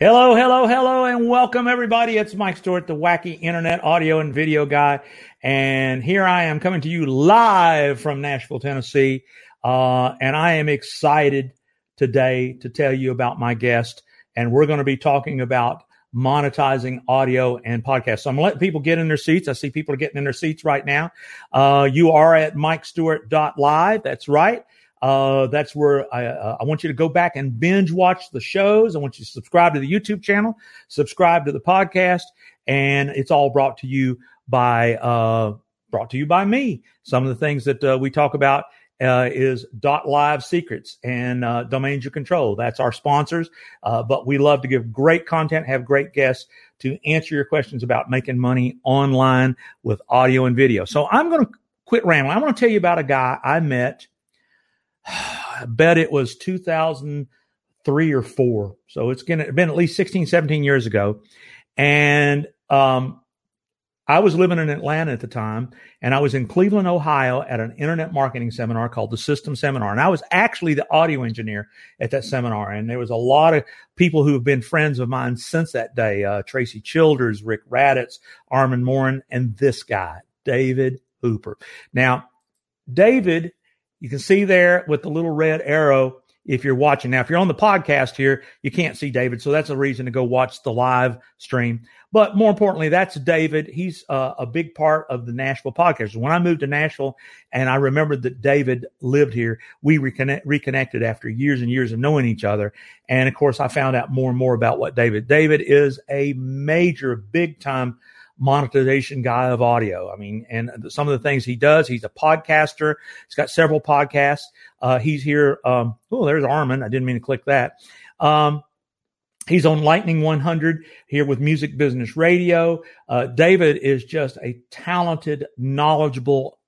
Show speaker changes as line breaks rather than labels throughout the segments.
Hello, hello, hello, and welcome everybody. It's Mike Stewart, the wacky internet audio and video guy. And here I am coming to you live from Nashville, Tennessee. Uh, and I am excited today to tell you about my guest. And we're going to be talking about monetizing audio and podcasts. So I'm letting people get in their seats. I see people are getting in their seats right now. Uh, you are at mikestewart.live. That's right. Uh, that's where I, uh, I want you to go back and binge watch the shows. I want you to subscribe to the YouTube channel, subscribe to the podcast, and it's all brought to you by uh, brought to you by me. Some of the things that uh, we talk about uh, is dot live secrets and uh, domains you control. That's our sponsors. Uh, but we love to give great content, have great guests to answer your questions about making money online with audio and video. So I'm going to quit rambling. I want to tell you about a guy I met I bet it was 2003 or four. So it's going to been at least 16, 17 years ago. And, um, I was living in Atlanta at the time, and I was in Cleveland, Ohio at an internet marketing seminar called the System Seminar. And I was actually the audio engineer at that seminar. And there was a lot of people who have been friends of mine since that day uh, Tracy Childers, Rick Raddatz, Armin Morin, and this guy, David Hooper. Now, David you can see there with the little red arrow if you're watching. Now, if you're on the podcast here, you can't see David. So that's a reason to go watch the live stream. But more importantly, that's David. He's uh, a big part of the Nashville podcast. When I moved to Nashville and I remembered that David lived here, we reconnect, reconnected after years and years of knowing each other. And of course, I found out more and more about what David, David is a major, big time monetization guy of audio. I mean, and some of the things he does, he's a podcaster. He's got several podcasts. Uh, he's here. Um, oh, there's Armin. I didn't mean to click that. Um, He's on Lightning 100 here with Music Business Radio. Uh, David is just a talented, knowledgeable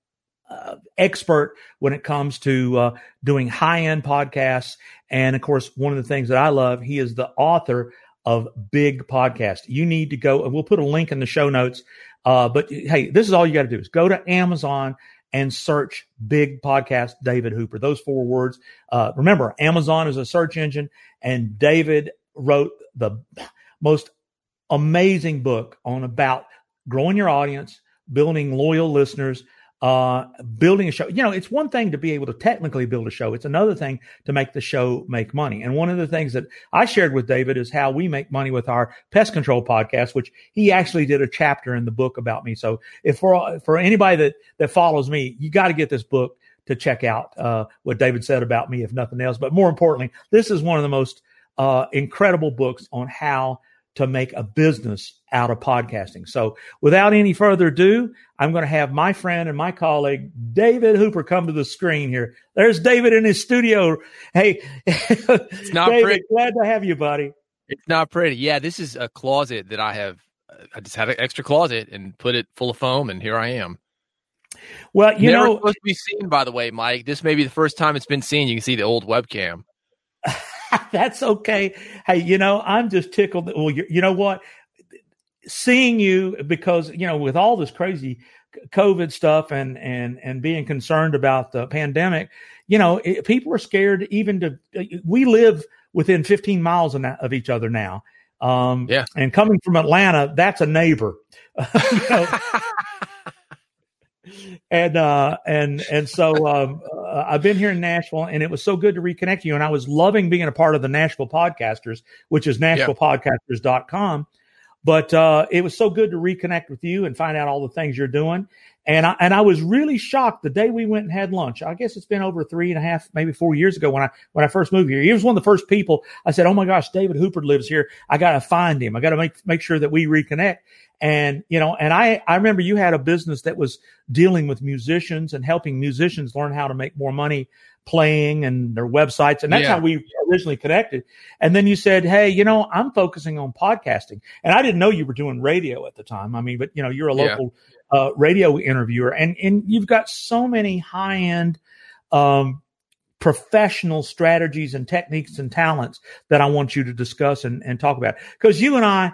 uh, expert when it comes to uh, doing high end podcasts. And of course, one of the things that I love, he is the author of big podcast. You need to go, and we'll put a link in the show notes. Uh, but hey, this is all you got to do is go to Amazon and search big podcast David Hooper. Those four words. Uh, remember, Amazon is a search engine, and David wrote the most amazing book on about growing your audience, building loyal listeners, uh, building a show. You know, it's one thing to be able to technically build a show. It's another thing to make the show make money. And one of the things that I shared with David is how we make money with our pest control podcast, which he actually did a chapter in the book about me. So if for, for anybody that, that follows me, you got to get this book to check out, uh, what David said about me, if nothing else. But more importantly, this is one of the most, uh, incredible books on how to make a business out of podcasting. So without any further ado, I'm going to have my friend and my colleague, David Hooper, come to the screen here. There's David in his studio. Hey,
it's not
David,
pretty.
glad to have you, buddy.
It's not pretty. Yeah, this is a closet that I have. I just had an extra closet and put it full of foam, and here I am.
Well, you
Never
know,
supposed to be seen, by the way, Mike. This may be the first time it's been seen. You can see the old webcam.
That's okay. Hey, you know, I'm just tickled. That, well, you, you know what? Seeing you because you know with all this crazy COVID stuff and and and being concerned about the pandemic, you know, it, people are scared even to. We live within 15 miles of each other now. Um,
yeah.
And coming from Atlanta, that's a neighbor. you know? And uh, and and so um, uh, I've been here in Nashville, and it was so good to reconnect you. And I was loving being a part of the Nashville Podcasters, which is NashvillePodcasters.com. But uh, it was so good to reconnect with you and find out all the things you're doing. And I and I was really shocked the day we went and had lunch. I guess it's been over three and a half, maybe four years ago when I when I first moved here. He was one of the first people I said, "Oh my gosh, David Hooper lives here. I got to find him. I got to make make sure that we reconnect." And you know, and I I remember you had a business that was dealing with musicians and helping musicians learn how to make more money playing and their websites. And that's
Yeah.
how we originally connected. And then you said, Hey, you know, I'm focusing on podcasting. And I didn't know you were doing radio at the time. I mean, but you know, you're a
Yeah.
Uh, radio interviewer and, and you've got so many high end, um, professional strategies and techniques and talents that I want you to discuss and, and talk about. Cause you and I,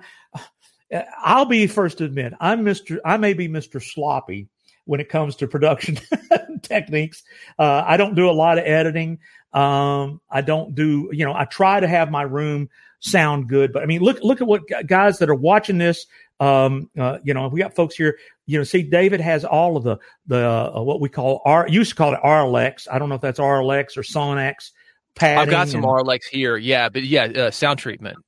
I'll be first to admit, I'm Mr. I may be Mr. Sloppy when it comes to production techniques. Uh, I don't do a lot of editing. Um, I don't do, you know, I try to have my room sound good. But I mean, look look at what guys that are watching this. Um, uh, you know, we got folks here. You know, see, David has all of the the uh, what we call R. Used to call it Auralex. I don't know if that's Auralex or Sonex.
I've got some and, Auralex here. Yeah, but yeah, uh, sound treatment.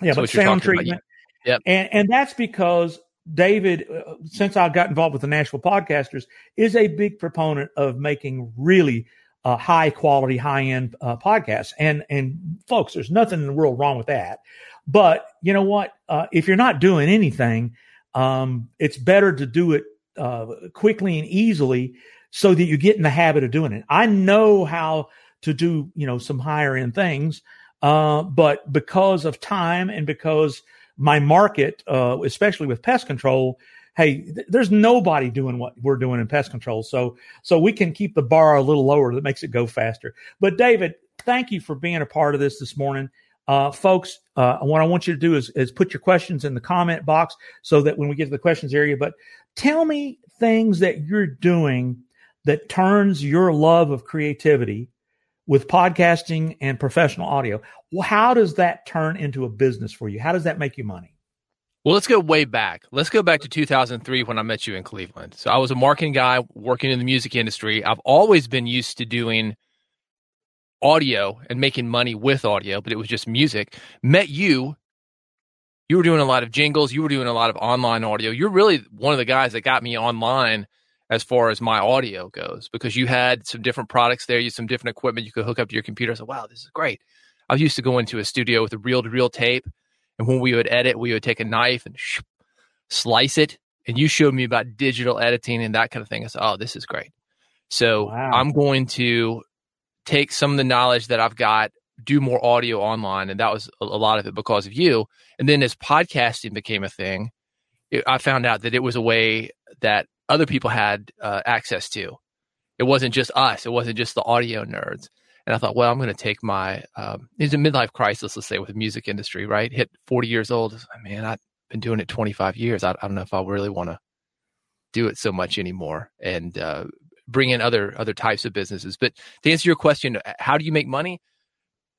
Yeah, but sound treatment.
Yeah,
and and that's because David, uh, since I got involved with the Nashville Podcasters, is a big proponent of making really uh, high quality, high end uh, podcasts. And and folks, there's nothing in the world wrong with that. But you know what? Uh, if you're not doing anything, um, it's better to do it uh, quickly and easily so that you get in the habit of doing it. I know how to do you know some higher end things, uh, but because of time and because my market, uh, especially with pest control, hey, th- there's nobody doing what we're doing in pest control. So, so we can keep the bar a little lower that makes it go faster. But David, thank you for being a part of this this morning. Uh, folks, uh, what I want you to do is, is put your questions in the comment box so that when we get to the questions area, but tell me things that you're doing that turns your love of creativity with podcasting and professional audio. How does that turn into a business for you? How does that make you money?
Well, let's go way back. Let's go back to 2003 when I met you in Cleveland. So I was a marketing guy working in the music industry. I've always been used to doing audio and making money with audio, but it was just music. Met you. You were doing a lot of jingles. You were doing a lot of online audio. You're really one of the guys that got me online as far as my audio goes because you had some different products there. You had some different equipment you could hook up to your computer. I said, wow, this is great. I used to go into a studio with a reel to reel tape and when we would edit, we would take a knife and sh- slice it. And you showed me about digital editing and that kind of thing. I said, oh, this is great. So wow. I'm going to take some of the knowledge that I've got, do more audio online. And that was a, lot of it because of you. And then as podcasting became a thing, it, I found out that it was a way that other people had uh, access to. It wasn't just us. It wasn't just the audio nerds. And I thought, well, I'm going to take my, um, it's a midlife crisis, let's say, with the music industry, right? Hit 40 years old. Man, I've been doing it 25 years. I, I don't know if I really want to do it so much anymore and uh, bring in other other types of businesses. But to answer your question, uh, how do you make money?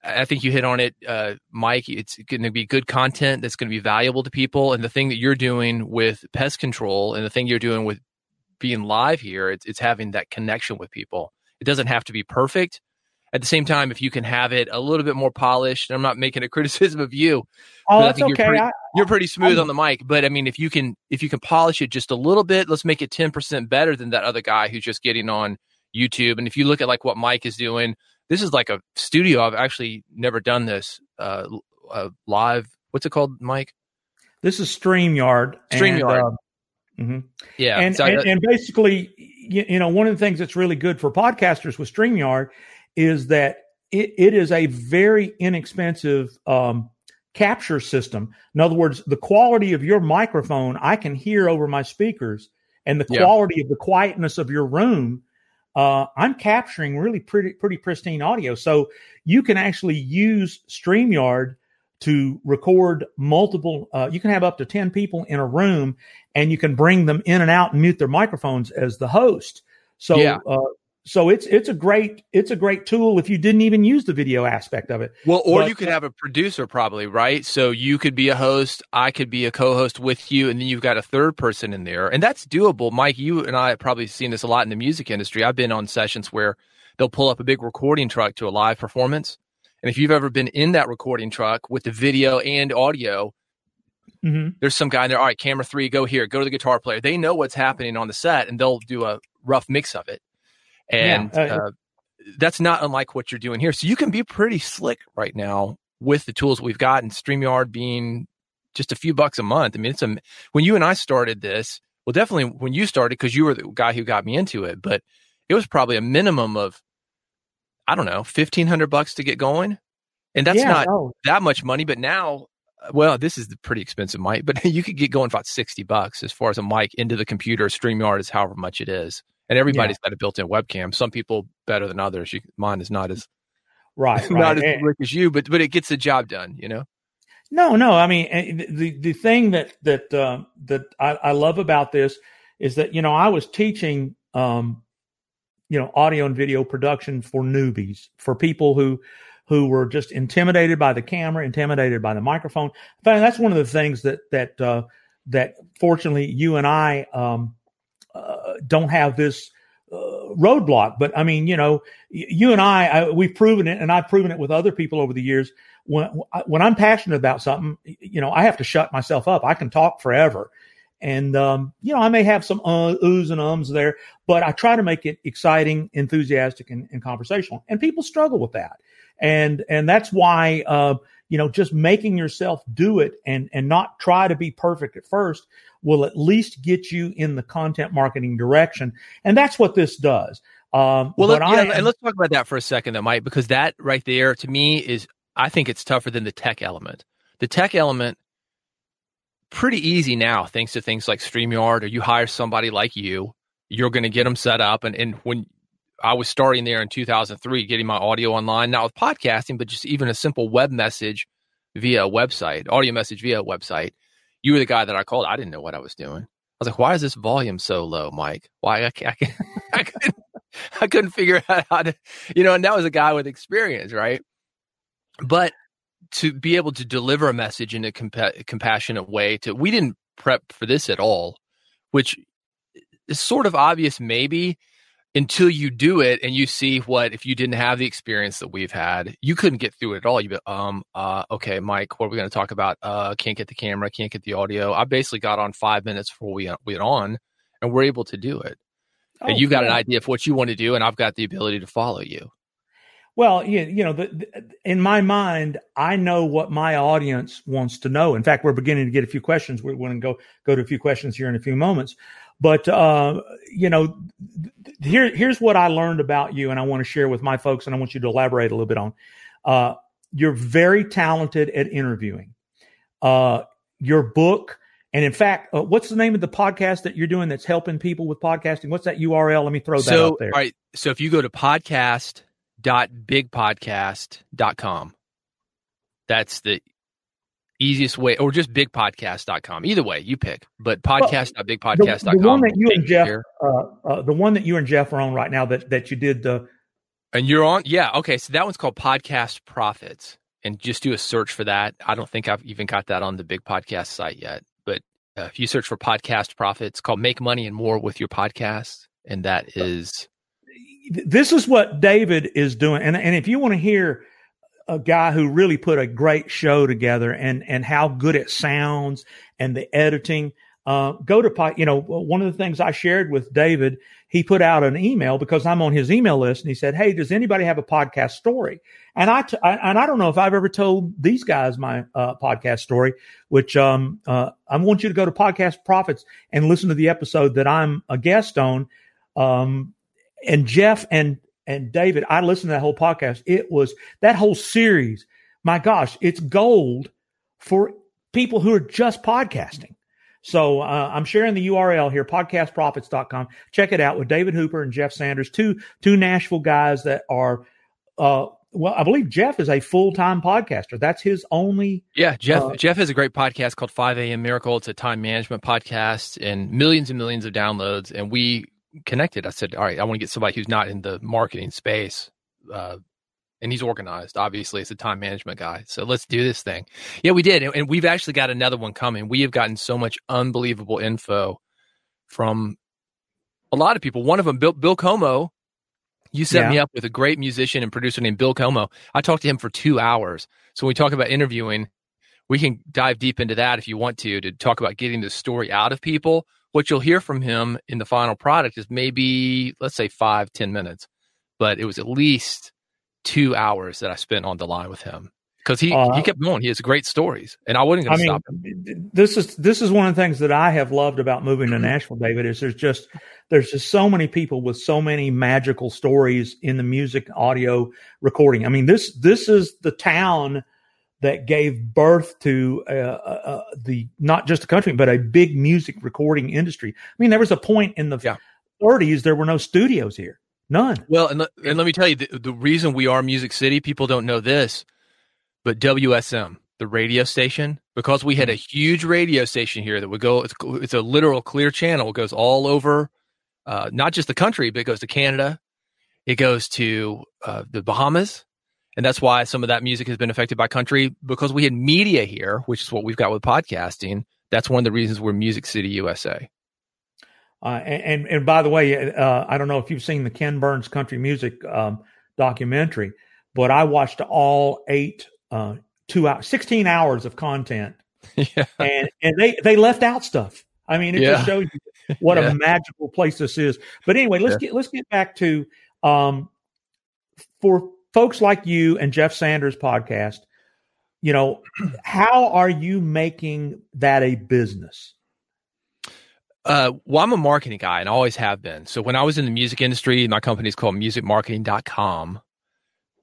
I think you hit on it, uh, Mike. It's going to be good content that's going to be valuable to people. And the thing that you're doing with pest control and the thing you're doing with being live here, it's, it's having that connection with people. It doesn't have to be perfect, at the same time, if you can have it a little bit more polished, I'm not making a criticism of you.
Oh, that's okay.
You're pretty, I, you're pretty smooth I, on the mic, but I mean, if you can, if you can polish it just a little bit, let's make it 10% better than that other guy who's just getting on YouTube. And if you look at like what Mike is doing, this is like a studio. I've actually never done this uh, uh live. What's it called, Mike?
This is StreamYard.
StreamYard.
And, uh, mm-hmm.
Yeah.
And, so, and, and basically, you, you know, one of the things that's really good for podcasters with StreamYard is that it, it is a very inexpensive um, capture system. In other words, the quality of your microphone I can hear over my speakers, and the yeah. quality of the quietness of your room. Uh, I'm capturing really pretty pretty pristine audio, so you can actually use Streamyard to record multiple. Uh, you can have up to ten people in a room, and you can bring them in and out and mute their microphones as the host. So yeah. uh, so it's it's a great it's a great tool if you didn't even use the video aspect of it.
Well, or but, you could have a producer probably, right? So you could be a host, I could be a co-host with you, and then you've got a third person in there, and that's doable. Mike, you and I have probably seen this a lot in the music industry. I've been on sessions where they'll pull up a big recording truck to a live performance, and if you've ever been in that recording truck with the video and audio. Mm-hmm. There's some guy in there. All right, camera three, go here, go to the guitar player. They know what's happening on the set, and they'll do a rough mix of it and yeah, uh, uh, that's not unlike what you're doing here. So you can be pretty slick right now with the tools we've got, and Streamyard being just a few bucks a month. I mean, it's a when you and I started this. Well, definitely when you started because you were the guy who got me into it, but it was probably a minimum of I don't know fifteen hundred bucks to get going, and that's yeah, not no. that much money. But now, well, this is the pretty expensive mic, but you could get going about sixty bucks as far as a mic into the computer. Streamyard is however much it is and everybody's yeah. got a built-in webcam. Some people better than others. You, mine is not as
right,
not
right.
as slick as you, but but it gets the job done. You know.
No, no. I mean, eh, the the thing that that uh, that I, I, love about this is that you know I was teaching um, you know audio and video production for newbies for people who who were just intimidated by the camera, intimidated by the microphone. I that's one of the things that that uh, that fortunately you and I um, uh, don't have this uh, roadblock. But I mean, you know, you and I, I, we've proven it, and I've proven it with other people over the years. When when I'm passionate about something, you know, I have to shut myself up. I can talk forever, and um, you know, I may have some uh, oohs and ums there, but I try to make it exciting, enthusiastic, and, and conversational. And people struggle with that, and and that's why uh, you know, just making yourself do it and and not try to be perfect at first will at least get you in the content marketing direction. And that's what this does. Um,
well, let, yeah, and let's talk about that for a second, that Mike, because that right there to me is, I think it's tougher than the tech element. The tech element, pretty easy now, thanks to things like StreamYard, or you hire somebody like you, you're going to get them set up. And, and when I was starting there in 2003, getting my audio online, not with podcasting, but just even a simple web message via a website, audio message via a website, you were the guy that I called. I didn't know what I was doing. I was like, why is this volume so low, Mike? Why I, I, I, couldn't, I couldn't figure out how to, you know, and that was a guy with experience, right? But to be able to deliver a message in a compa- compassionate way to, we didn't prep for this at all, which is sort of obvious, maybe until you do it and you see what if you didn't have the experience that we've had you couldn't get through it at all. You be um uh okay mike what are we going to talk about? Uh can't get the camera can't get the audio. I basically got on five minutes before we went on and we're able to do it. Oh, and you got yeah. an idea of what you want to do and i've got the ability to follow you.
Well you, you know the, the, in my mind i know what my audience wants to know. In fact we're beginning to get a few questions. We're going to go go to a few questions here in a few moments but uh, you know, here here's what I learned about you, and I want to share with my folks, and I want you to elaborate a little bit on. Uh, you're very talented at interviewing. Uh, your book, and in fact, uh, what's the name of the podcast that you're doing that's helping people with podcasting? What's that URL? Let me throw that
so,
out there.
All right. So if you go to podcast.bigpodcast.com, that's the easiest way, or just bigpodcast.com. Either way, you pick. But podcast.bigpodcast.com.
The, the one that you and Jeff, uh, uh, the one that you and Jeff are on right now that that you did the.
And you're on, yeah, okay. So that one's called Podcast Profits, and just do a search for that. I don't think I've even got that on the Big Podcast site yet, but uh, if you search for Podcast Profits, called Make Money and More with Your Podcast, and that is.
This is what David is doing, and and if you want to hear a guy who really put a great show together and and how good it sounds and the editing. Uh, go to you know one of the things I shared with David. He put out an email because I'm on his email list, and he said, "Hey, does anybody have a podcast story?" And I, t- I and I don't know if I've ever told these guys my uh, podcast story, which um, uh, I want you to go to Podcast Profits and listen to the episode that I'm a guest on. Um, and Jeff and and David, I listened to that whole podcast. It was that whole series. My gosh, it's gold for people who are just podcasting. So uh, I'm sharing the URL here, podcastprofits.com. Check it out with David Hooper and Jeff Sanders, two two Nashville guys that are. Uh, well, I believe Jeff is a full time podcaster. That's his only.
Yeah, Jeff. Uh, Jeff has a great podcast called Five AM Miracle. It's a time management podcast and millions and millions of downloads. And we connected. I said, all right, I want to get somebody who's not in the marketing space. Uh, and he's organized, obviously, as a time management guy. So let's do this thing. Yeah, we did. And we've actually got another one coming. We have gotten so much unbelievable info from a lot of people. One of them, Bill, Bill Cuomo, you set yeah. me up with a great musician and producer named Bill Cuomo. I talked to him for two hours. So when we talk about interviewing, we can dive deep into that if you want to, to talk about getting the story out of people what you'll hear from him in the final product is maybe let's say five ten minutes but it was at least two hours that i spent on the line with him because he, uh, he kept going. He has great stories and i wasn't going to stop
him. this is this is one of the things that i have loved about moving to nashville david is there's just there's just so many people with so many magical stories in the music audio recording. I mean this this is the town that gave birth to uh, uh, uh, the not just a country but a big music recording industry. I mean, there was a point in the yeah. 30s there were no studios here, none.
Well, and, and let me tell you, the, the reason we are Music City, people don't know this, but WSM, the radio station, because we had a huge radio station here that would go. It's, it's a literal clear channel. It goes all over, uh, not just the country, but it goes to Canada. It goes to uh, the Bahamas And that's why some of that music has been affected by country because we had media here, which is what we've got with podcasting. That's one of the reasons we're Music City USA.
Uh, and, and by the way, uh, I don't know if you've seen the Ken Burns country music um, documentary, but I watched all eight, uh, two hours, sixteen hours of content, yeah. and and they they left out stuff. I mean, it yeah. just shows you what yeah. a magical place this is. But anyway, let's get let's get back to um, for folks like you and Jeff Sanders podcast. You know, how are you making that a business?
Uh, well, I'm a marketing guy and always have been. So when I was in the music industry, my company is called musicmarketing.com,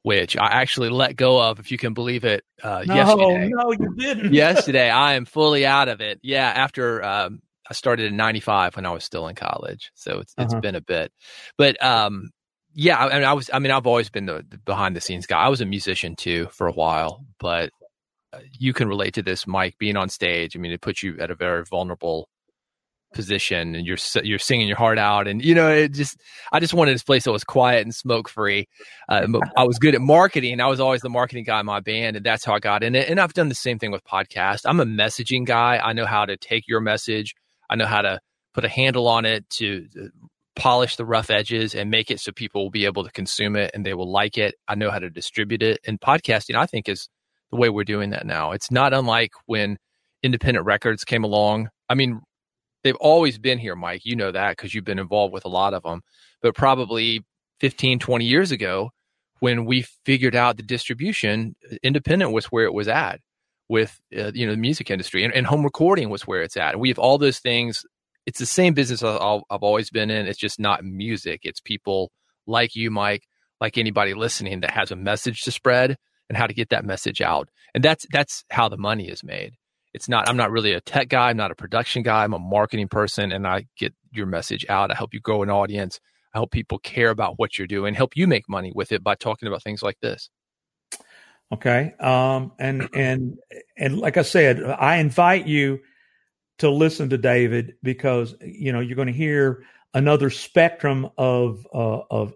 which I actually let go of, if you can believe it, uh,
no,
yesterday.
No, you didn't.
yesterday, I am fully out of it. Yeah, after um, I started in 95 when I was still in college. So it's, it's uh-huh. been a bit. But um, yeah, I, mean, I was, I mean, I've always been the, the behind the scenes guy. I was a musician too for a while, but uh, you can relate to this, Mike, being on stage. I mean, it puts you at a very vulnerable position and you're you're singing your heart out and you know it just I just wanted this place that was quiet and smoke free. Uh, I was good at marketing. I was always the marketing guy in my band and that's how I got in it. And I've done the same thing with podcast. I'm a messaging guy. I know how to take your message. I know how to put a handle on it to uh, polish the rough edges and make it so people will be able to consume it and they will like it. I know how to distribute it. And podcasting I think is the way we're doing that now. It's not unlike when independent records came along. I mean, they've always been here, Mike. You know that because you've been involved with a lot of them. But probably 15, 20 years ago, when we figured out the distribution, independent was where it was at with uh, you know the music industry, and, and, home recording was where it's at. We have all those things. It's the same business I've always been in. It's just not music. It's people like you, Mike, like anybody listening that has a message to spread and how to get that message out. And that's that's how the money is made it's not i'm not really a tech guy i'm not a production guy i'm a marketing person and i get your message out i help you grow an audience i help people care about what you're doing help you make money with it by talking about things like this
okay um and and and like i said i invite you to listen to david because you know you're going to hear another spectrum of uh, of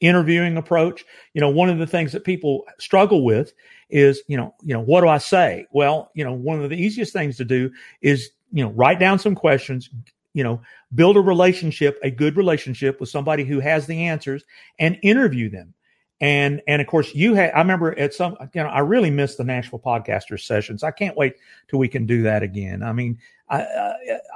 interviewing approach you know one of the things that people struggle with is, you know, you know, what do I say? Well, you know, one of the easiest things to do is, you know, write down some questions, you know, build a relationship, a good relationship with somebody who has the answers and interview them. And, and of course you had, I remember at some, you know, I really miss the Nashville podcasters sessions. I can't wait till we can do that again. I mean, I,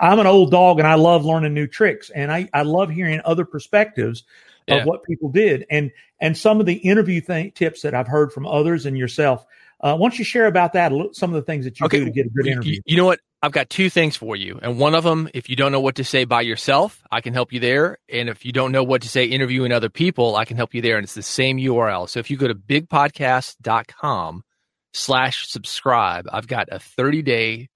I, am an old dog and I love learning new tricks and I, I love hearing other perspectives yeah. of what people did and and some of the interview th- tips that I've heard from others and yourself. Uh, why don't you share about that? Some of the things that you okay. do to get a good interview.
You, you know what? I've got two things for you. And one of them, if you don't know what to say by yourself, I can help you there. And if you don't know what to say interviewing other people, I can help you there. And it's the same URL. So if you go to bigpodcast.com slash subscribe, I've got a 30 day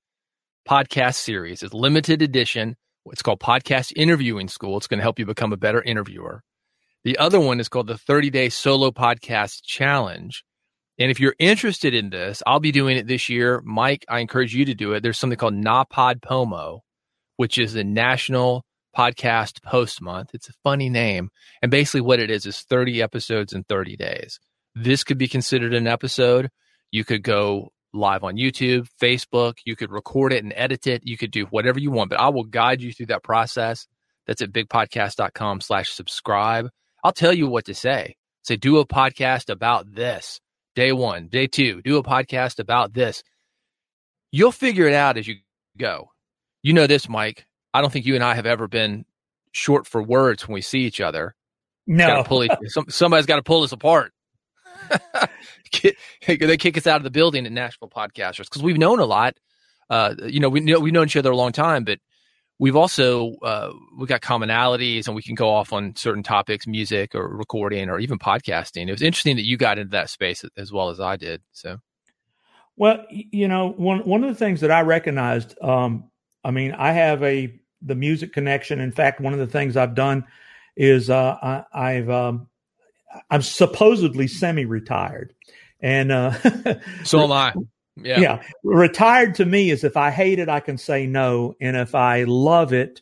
podcast series. It's limited edition. It's called Podcast Interviewing School. It's going to help you become a better interviewer. The other one is called the 30 Day Solo Podcast Challenge. And if you're interested in this, I'll be doing it this year. Mike, I encourage you to do it. There's something called NaPodPoMo, which is the National Podcast Post Month. It's a funny name. And basically, what it is is 30 episodes in 30 days. This could be considered an episode. You could go live on YouTube, Facebook. You could record it and edit it. You could do whatever you want, but I will guide you through that process. That's at bigpodcast.com slash subscribe. I'll tell you what to say. Say, do a podcast about this. Day one, day two, do a podcast about this. You'll figure it out as you go. You know this, Mike. I don't think you and I have ever been short for words when we see each other.
No.
Each, some, somebody's got to pull us apart. they kick us out of the building at Nashville Podcasters because we've known a lot. Uh, you know, we know we've known each other a long time, but we've also uh, we got commonalities and we can go off on certain topics music or recording or even podcasting. It was interesting that you got into that space as well as i did so.
Well you know one one of the things that i recognized um, i mean i have a the music connection. In fact one of the things i've done is uh, I, have um, i'm supposedly semi-retired and uh,
so am i
yeah. yeah. Retired to me is if I hate it, I can say no. And if I love it,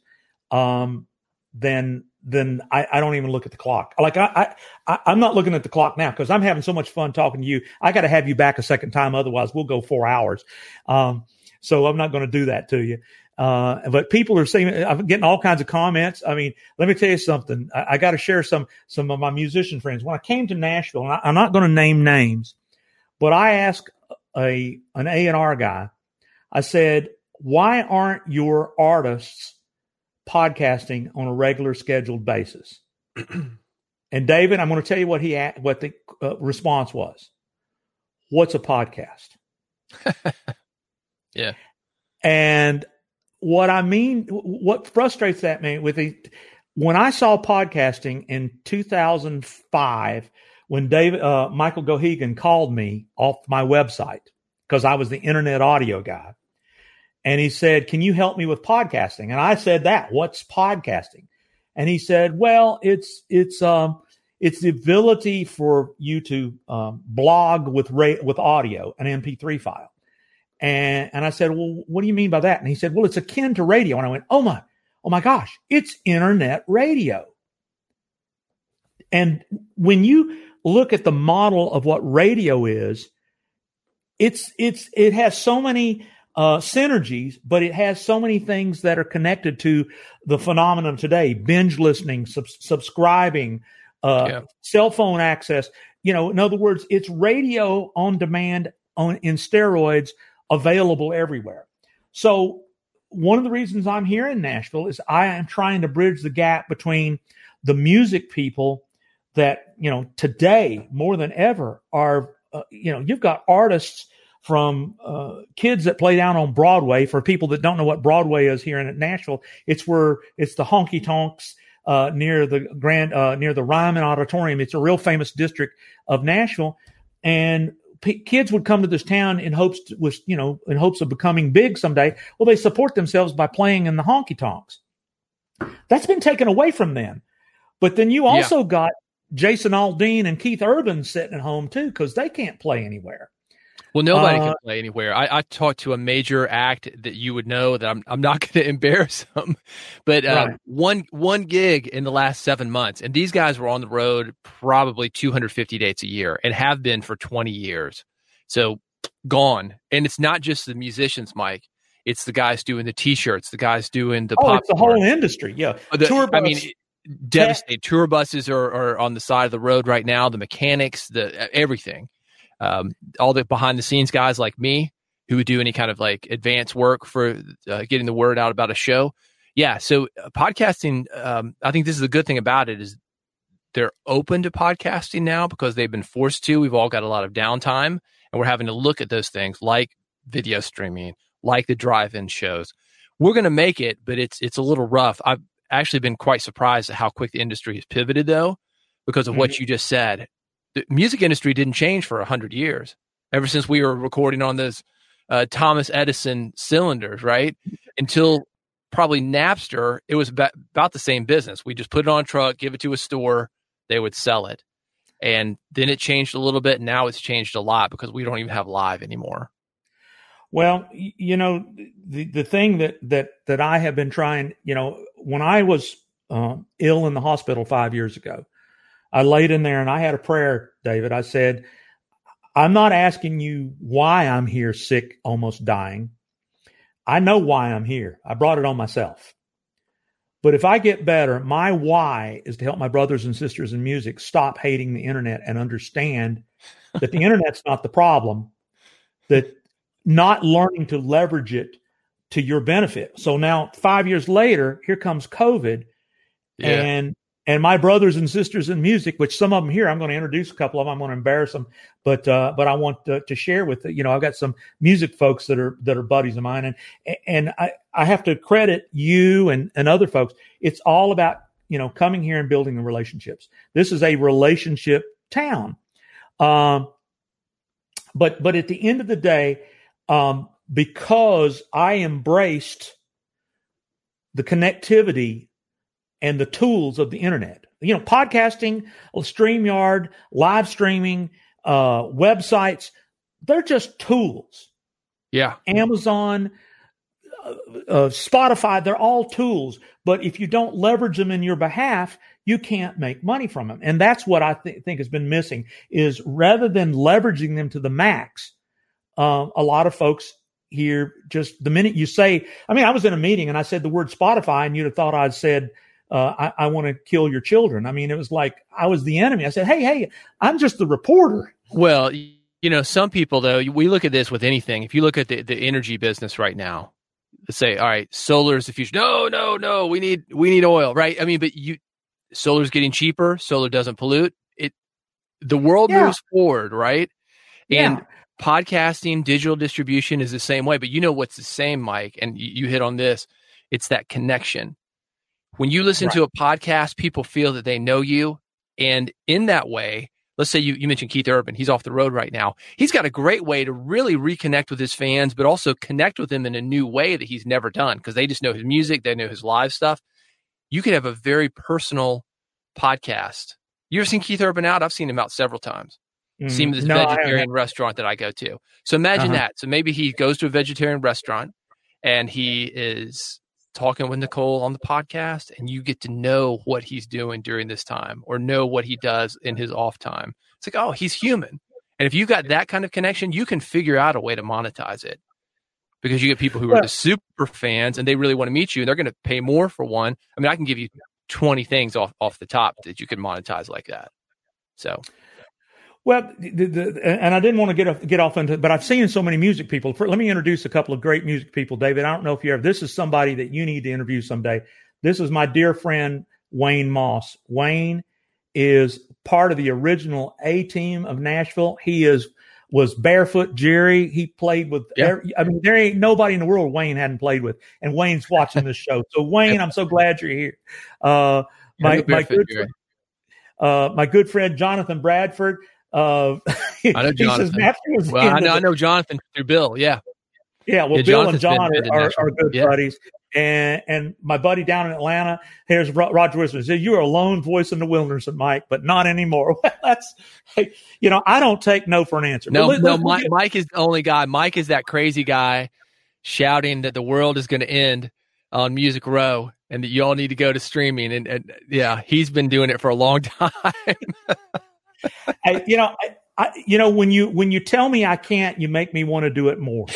um, then then I, I don't even look at the clock. Like I, I I'm not looking at the clock now because I'm having so much fun talking to you. I got to have you back a second time, otherwise we'll go four hours. Um, so I'm not going to do that to you. Uh, but people are saying I'm getting all kinds of comments. I mean, let me tell you something. I, I got to share some some of my musician friends. When I came to Nashville, and I, I'm not going to name names, but I asked a an A and R guy. I said, "Why aren't your artists podcasting on a regular scheduled basis?" and David, I'm going to tell you what he what the uh, response was. What's a podcast?
yeah.
And what I mean, what frustrates that man with the, when I saw podcasting in 2005, when David, uh, Michael Geoghegan called me off my website because I was the internet audio guy. And he said, can you help me with podcasting? And I said that, what's podcasting? And he said, well, it's, it's, um, it's the ability for you to um, blog with ra- with audio, an MP3 file. And, and I said, well, what do you mean by that? And he said, well, it's akin to radio. And I went, oh my, oh my gosh, it's internet radio. And when you look at the model of what radio is, it's, it's, it has so many, uh, synergies, but it has so many things that are connected to the phenomenon today, binge listening, sub- subscribing, uh, yeah. cell phone access. You know, in other words, it's radio on demand on in steroids available everywhere. So one of the reasons I'm here in Nashville is I am trying to bridge the gap between the music people that, you know, today more than ever are, uh, you know, you've got artists from uh, kids that play down on Broadway. For people that don't know what Broadway is here in Nashville, it's where it's the honky tonks uh, near the Grand uh, near the Ryman Auditorium. It's a real famous district of Nashville, and p- kids would come to this town in hopes to, with you know in hopes of becoming big someday. Well, they support themselves by playing in the honky tonks. That's been taken away from them. But then you also yeah. got Jason Aldean and Keith Urban sitting at home too because they can't play anywhere.
Well, nobody uh, can play anywhere. I, I, talked to a major act that you would know that I'm I'm not going to embarrass them, but uh, right. one one gig in the last seven months, and these guys were on the road probably 250 dates a year and have been for 20 years. So gone, and it's not just the musicians, Mike. It's the guys doing the t-shirts, the guys doing the.
Oh, it's the whole industry. Yeah,
the, tour bus. I mean, devastating. Tour buses are, are on the side of the road right now. The mechanics, the everything um, all the behind the scenes guys like me who would do any kind of like advanced work for uh, getting the word out about a show. Yeah, so uh, podcasting, um, I think this is the good thing about it is they're open to podcasting now because they've been forced to. We've all got a lot of downtime, and we're having to look at those things like video streaming, like the drive-in shows. We're going to make it, but it's it's a little rough. I've actually been quite surprised at how quick the industry has pivoted, though, because of mm-hmm. what you just said the music industry didn't change for a hundred years. Ever since we were recording on those uh, Thomas Edison cylinders, right? Until probably Napster, it was about, about the same business. We just put it on a truck, give it to a store, they would sell it. And then it changed a little bit. Now it's changed a lot because we don't even have live anymore.
Well, you know, the, the thing that, that, that I have been trying, you know, when I was uh, ill in the hospital five years ago, I laid in there and I had a prayer, David. I said, I'm not asking you why I'm here sick, almost dying. I know why I'm here. I brought it on myself. But if I get better, my why is to help my brothers and sisters in music stop hating the internet and understand that the internet's not the problem, that not learning to leverage it to your benefit. So now, five years later, here comes COVID. Yeah. And and my brothers and sisters in music, which some of them here, I'm going to introduce a couple of them. I'm going to embarrass them, but uh, but I want to, to, share with you know I've got some music folks that are that are buddies of mine, and and I I have to credit you and and other folks. It's all about you know coming here and building the relationships. This is a relationship town, um, but but at the end of the day, um, because I embraced the connectivity and the tools of the internet. You know, podcasting, StreamYard, live streaming, uh, websites, they're just tools.
Yeah.
Amazon, uh, Spotify, they're all tools. But if you don't leverage them in your behalf, you can't make money from them. And that's what I th- think has been missing is rather than leveraging them to the max, uh, a lot of folks here just the minute you say, I mean, I was in a meeting and I said the word Spotify and you'd have thought I'd said, uh, I, I want to kill your children. I mean, it was like I was the enemy. I said, Hey, hey, I'm just the reporter.
Well, you know, some people though, we look at this with anything. If you look at the, the energy business right now, say, all right, solar is the future. No, no, no, we need we need oil, right? I mean, but you solar's getting cheaper, solar doesn't pollute. It the world yeah. moves forward, right? And yeah. Podcasting, digital distribution is the same way. But you know what's the same, Mike, and you, you hit on this. It's that connection. When you listen right. to a podcast, people feel that they know you. And in that way, let's say you, you mentioned Keith Urban. He's off the road right now. He's got a great way to really reconnect with his fans, but also connect with them in a new way that he's never done because they just know his music, they know his live stuff. You could have a very personal podcast. You ever seen Keith Urban out? I've seen him out several times. Mm, seen this no, vegetarian restaurant that I go to. So imagine uh-huh. that. So maybe he goes to a vegetarian restaurant and he is talking with Nicole on the podcast and you get to know what he's doing during this time or know what he does in his off time. It's like, oh, he's human. And if you got that kind of connection, you can figure out a way to monetize it because you get people who are the super fans and they really want to meet you and they're going to pay more for one. I mean, I can give you 20 things off, off the top that you can monetize like that. So
well, the, the, and I didn't want to get off, get off into, but I've seen so many music people. Let me introduce a couple of great music people, David. I don't know if you ever. This is somebody that you need to interview someday. This is my dear friend Wayne Moss. Wayne is part of the original A team of Nashville. He is was barefoot Jerry. He played with. Yeah. Every, I mean, there ain't nobody in the world Wayne hadn't played with, and Wayne's watching this show. So Wayne, I'm so glad you're here. Uh, my my good. Uh, my good friend Jonathan Bradford. Uh,
I know Jonathan. well, I know, I know Jonathan through Bill. Yeah.
Yeah. Well, yeah, Bill and John are, are, are, good yeah. buddies. And and my buddy down in Atlanta, here's Roger Wilson. Said you are a lone voice in the wilderness, Mike, but not anymore. Well, that's hey, you know, I don't take no for an answer.
No, let, no, Mike, Mike is the only guy. Mike is that crazy guy shouting that the world is going to end on Music Row and that you all need to go to streaming. And, and yeah, he's been doing it for a long time.
I, you know, I, I, you know, when you when you tell me I can't, you make me want to do it more.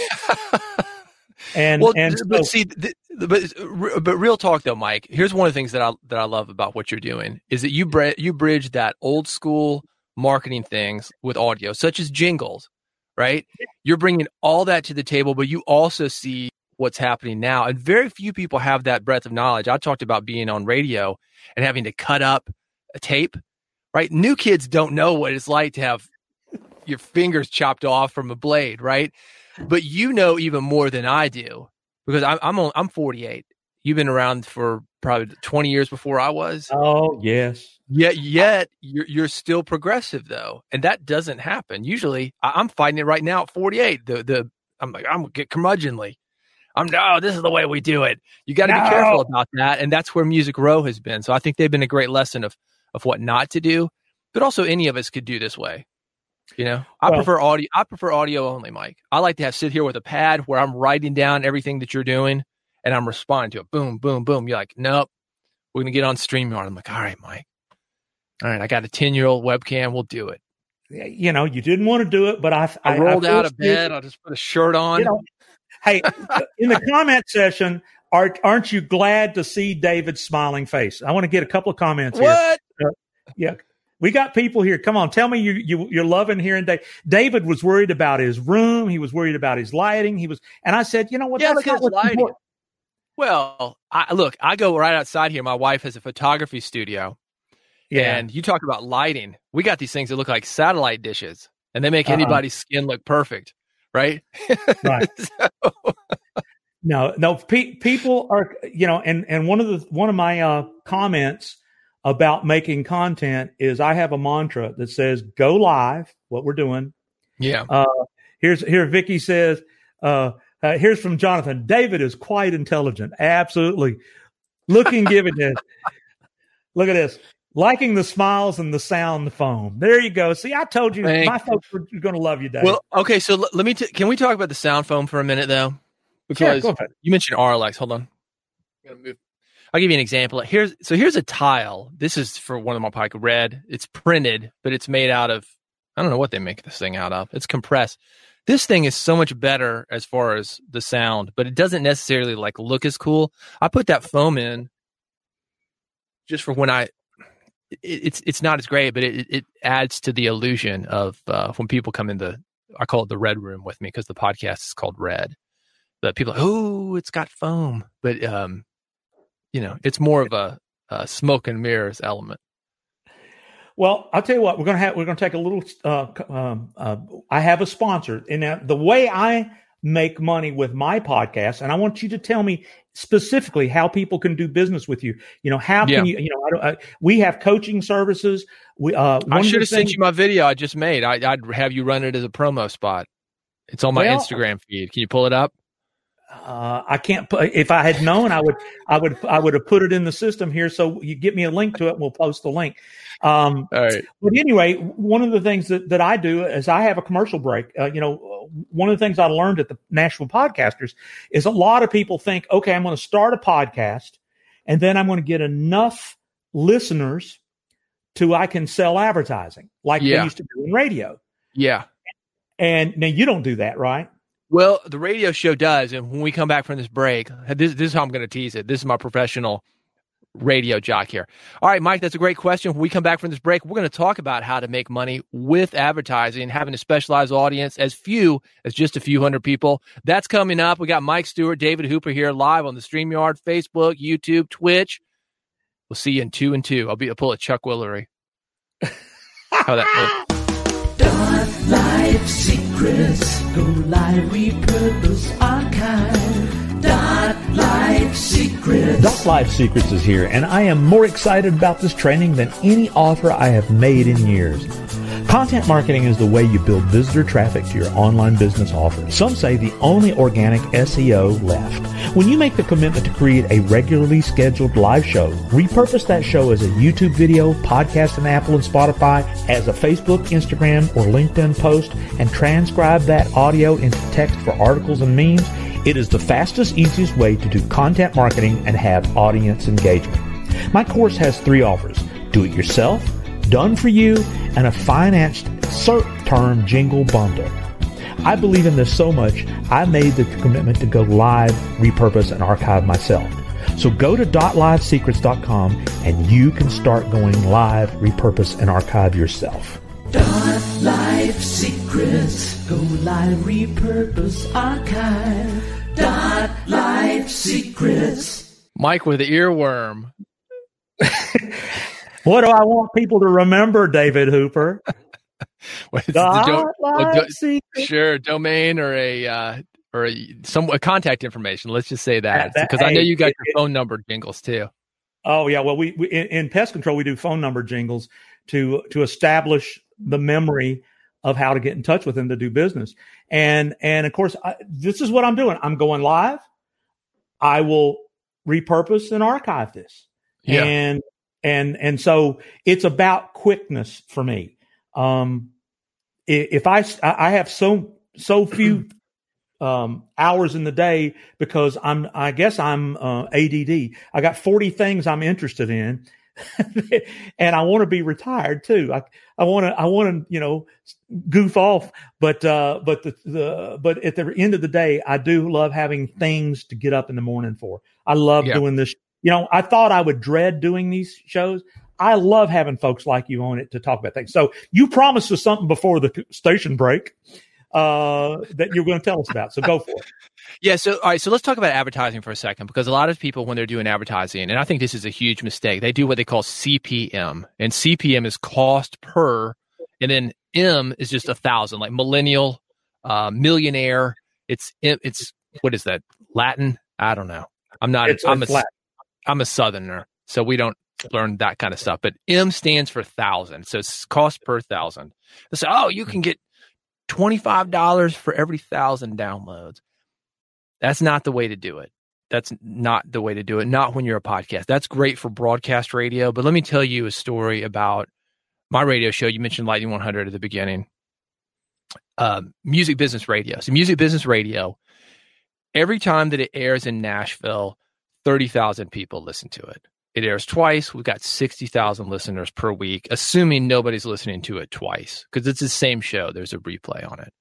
and well, and but so, see, the, but but real talk though, Mike. Here's one of the things that I that I love about what you're doing is that you bre- you bridge that old school marketing things with audio, such as jingles, right? You're bringing all that to the table, but you also see what's happening now, and very few people have that breadth of knowledge. I talked about being on radio and having to cut up a tape right? New kids don't know what it's like to have your fingers chopped off from a blade, right? But you know even more than I do because I'm I'm, I'm 48. You've been around for probably 20 years before I was.
Oh yes.
Yet yet you're you're still progressive though, and that doesn't happen. Usually, I'm fighting it right now at 48. The the I'm like I'm get curmudgeonly. I'm no, this is the way we do it. You got to no. be careful about that, and that's where Music Row has been. So I think they've been a great lesson of of what not to do, but also any of us could do this way. You know, I well, prefer audio. I prefer audio only, Mike. I like to have sit here with a pad where I'm writing down everything that you're doing and I'm responding to it. Boom, boom, boom. You're like, nope, we're gonna get on StreamYard. I'm like, all right, Mike. All right, I got a 10 year old webcam. We'll do it.
You know, you didn't want to do it, but I,
I, I rolled I out of bed. I just put a shirt on. You know,
hey, in the comment session, are, aren't you glad to see David's smiling face? I want to get a couple of comments
what?
here. Yeah. We got people here. Come on, tell me you, you you're loving hearing David. David was worried about his room. He was worried about his lighting. He was, and I said, you know what?
Yeah, that's not lighting. Important. Well, I, look, I go right outside here. My wife has a photography studio. Yeah. And you talk about lighting. We got these things that look like satellite dishes, and they make uh-huh. anybody's skin look perfect, right?
Right. so, no, no. Pe- people are, you know, and and one of the one of my uh, comments about making content is I have a mantra that says "Go live." What we're doing.
Yeah. Uh,
here's here. Vicky says. Uh, uh, here's from Jonathan. David is quite intelligent. Absolutely. Looking, giving this. Look at this. Liking the smiles and the sound the foam. There you go. See, I told you, Thank my folks are going to love you, Dave.
Well, okay. So l- let me. T- can we talk about the sound foam for a minute, though? because yeah, you mentioned Auralex. Hold on. I'm gonna move. I'll give you an example. Here's so here's a tile. This is for one of my pike red. It's printed, but it's made out of I don't know what they make this thing out of. It's compressed. This thing is so much better as far as the sound, but it doesn't necessarily like look as cool. I put that foam in just for when I. It, it's it's not as great, but it it adds to the illusion of uh, when people come in the I call it the red room with me because the podcast is called Red. But people, oh, it's got foam, but um, you know, it's more of a, a smoke and mirrors element.
Well, I'll tell you what, we're gonna have we're gonna take a little. Uh, um, uh, I have a sponsor, and now the way I make money with my podcast, and I want you to tell me specifically how people can do business with you. You know, how can you? You know, I don't, I, we have coaching services. We uh,
I should have sent you my video I just made. I, would have you run it as a promo spot. It's on my well, Instagram feed. Can you pull it up?
Uh, I can't put, if I had known, I would, I would, I would have put it in the system here. So you get me a link to it and we'll post the link. Um,
All right.
But anyway, one of the things that, that I do is I have a commercial break. Uh, you know, one of the things I learned at the Nashville Podcasters is a lot of people think, okay, I'm going to start a podcast and then I'm going to get enough listeners to I can sell advertising like yeah. they used to do in radio.
Yeah.
And now you don't do that, right?
Well, the radio show does, and when we come back from this break, this, this is how I'm going to tease it. This is my professional radio jock here. All right, Mike, that's a great question. When we come back from this break, we're going to talk about how to make money with advertising, having a specialized audience as few as just a few hundred people. That's coming up. We got Mike Stewart, David Hooper here live on the StreamYard, Facebook, YouTube, Twitch. We'll see you in two and two. I'll be a pull a Chuck Woolery.
How that Live secrets go live, repurpose archive. Live Secrets.
Dot Live Secrets is here, and I am more excited about this training than any offer I have made in years. Content marketing is the way you build visitor traffic to your online business offer. Some say the only organic SEO left. When you make the commitment to create a regularly scheduled live show, repurpose that show as a YouTube video, podcast in Apple and Spotify, as a Facebook, Instagram, or LinkedIn post, and transcribe that audio into text for articles and memes, it is the fastest, easiest way to do content marketing and have audience engagement. My course has three offers. Do it yourself, done for you, and a financed cert term jingle bundle. I believe in this so much, I made the commitment to go live, repurpose, and archive myself. So go to .livesecrets.com and you can start going live, repurpose, and archive yourself.
Dot Live Secrets. Go live, repurpose, archive. Dot Live Secrets.
Mike with the earworm.
What do I want people to remember, David Hooper?
do, do, sure, domain or a uh, or a, some a contact information. Let's just say that because I know you got your phone number jingles too.
Oh yeah, well we, we in, in, pest control we do phone number jingles to to establish the memory of how to get in touch with them to do business. And and of course I, this is what I'm doing. I'm going live. I will repurpose and archive this. Yeah. And and and so it's about quickness for me. Um, if I I have so so few um, hours in the day because I'm I guess I'm uh, ADD. I got 40 things I'm interested in. and I want to be retired too. I I want to I want to you know goof off, but uh, but the, the but at the end of the day, I do love having things to get up in the morning for. I love yeah. doing this you know, I thought I would dread doing these shows. I love having folks like you on it to talk about things. So you promised us something before the station break uh, that you're going to tell us about. So go for it.
Yeah. So, all right. So let's talk about advertising for a second because a lot of people, when they're doing advertising, and I think this is a huge mistake, they do what they call CPM, and CPM is cost per, and then M is just a thousand, like millennial, uh, millionaire. It's it's what is that Latin? I don't know. I'm not.
It's,
I'm
a, Latin.
I'm a Southerner, so we don't learn that kind of stuff. But M stands for thousand, so it's cost per thousand. They say, oh, you can get twenty five dollars for every thousand downloads. That's not the way to do it. That's not the way to do it. Not when you're a podcast. That's great for broadcast radio. But let me tell you a story about my radio show. You mentioned Lightning 100 at the beginning. Um, music business radio. So music business radio every time that it airs in Nashville, 30,000 people listen to it. It airs twice. We've got 60,000 listeners per week, assuming nobody's listening to it twice because it's the same show. There's a replay on it.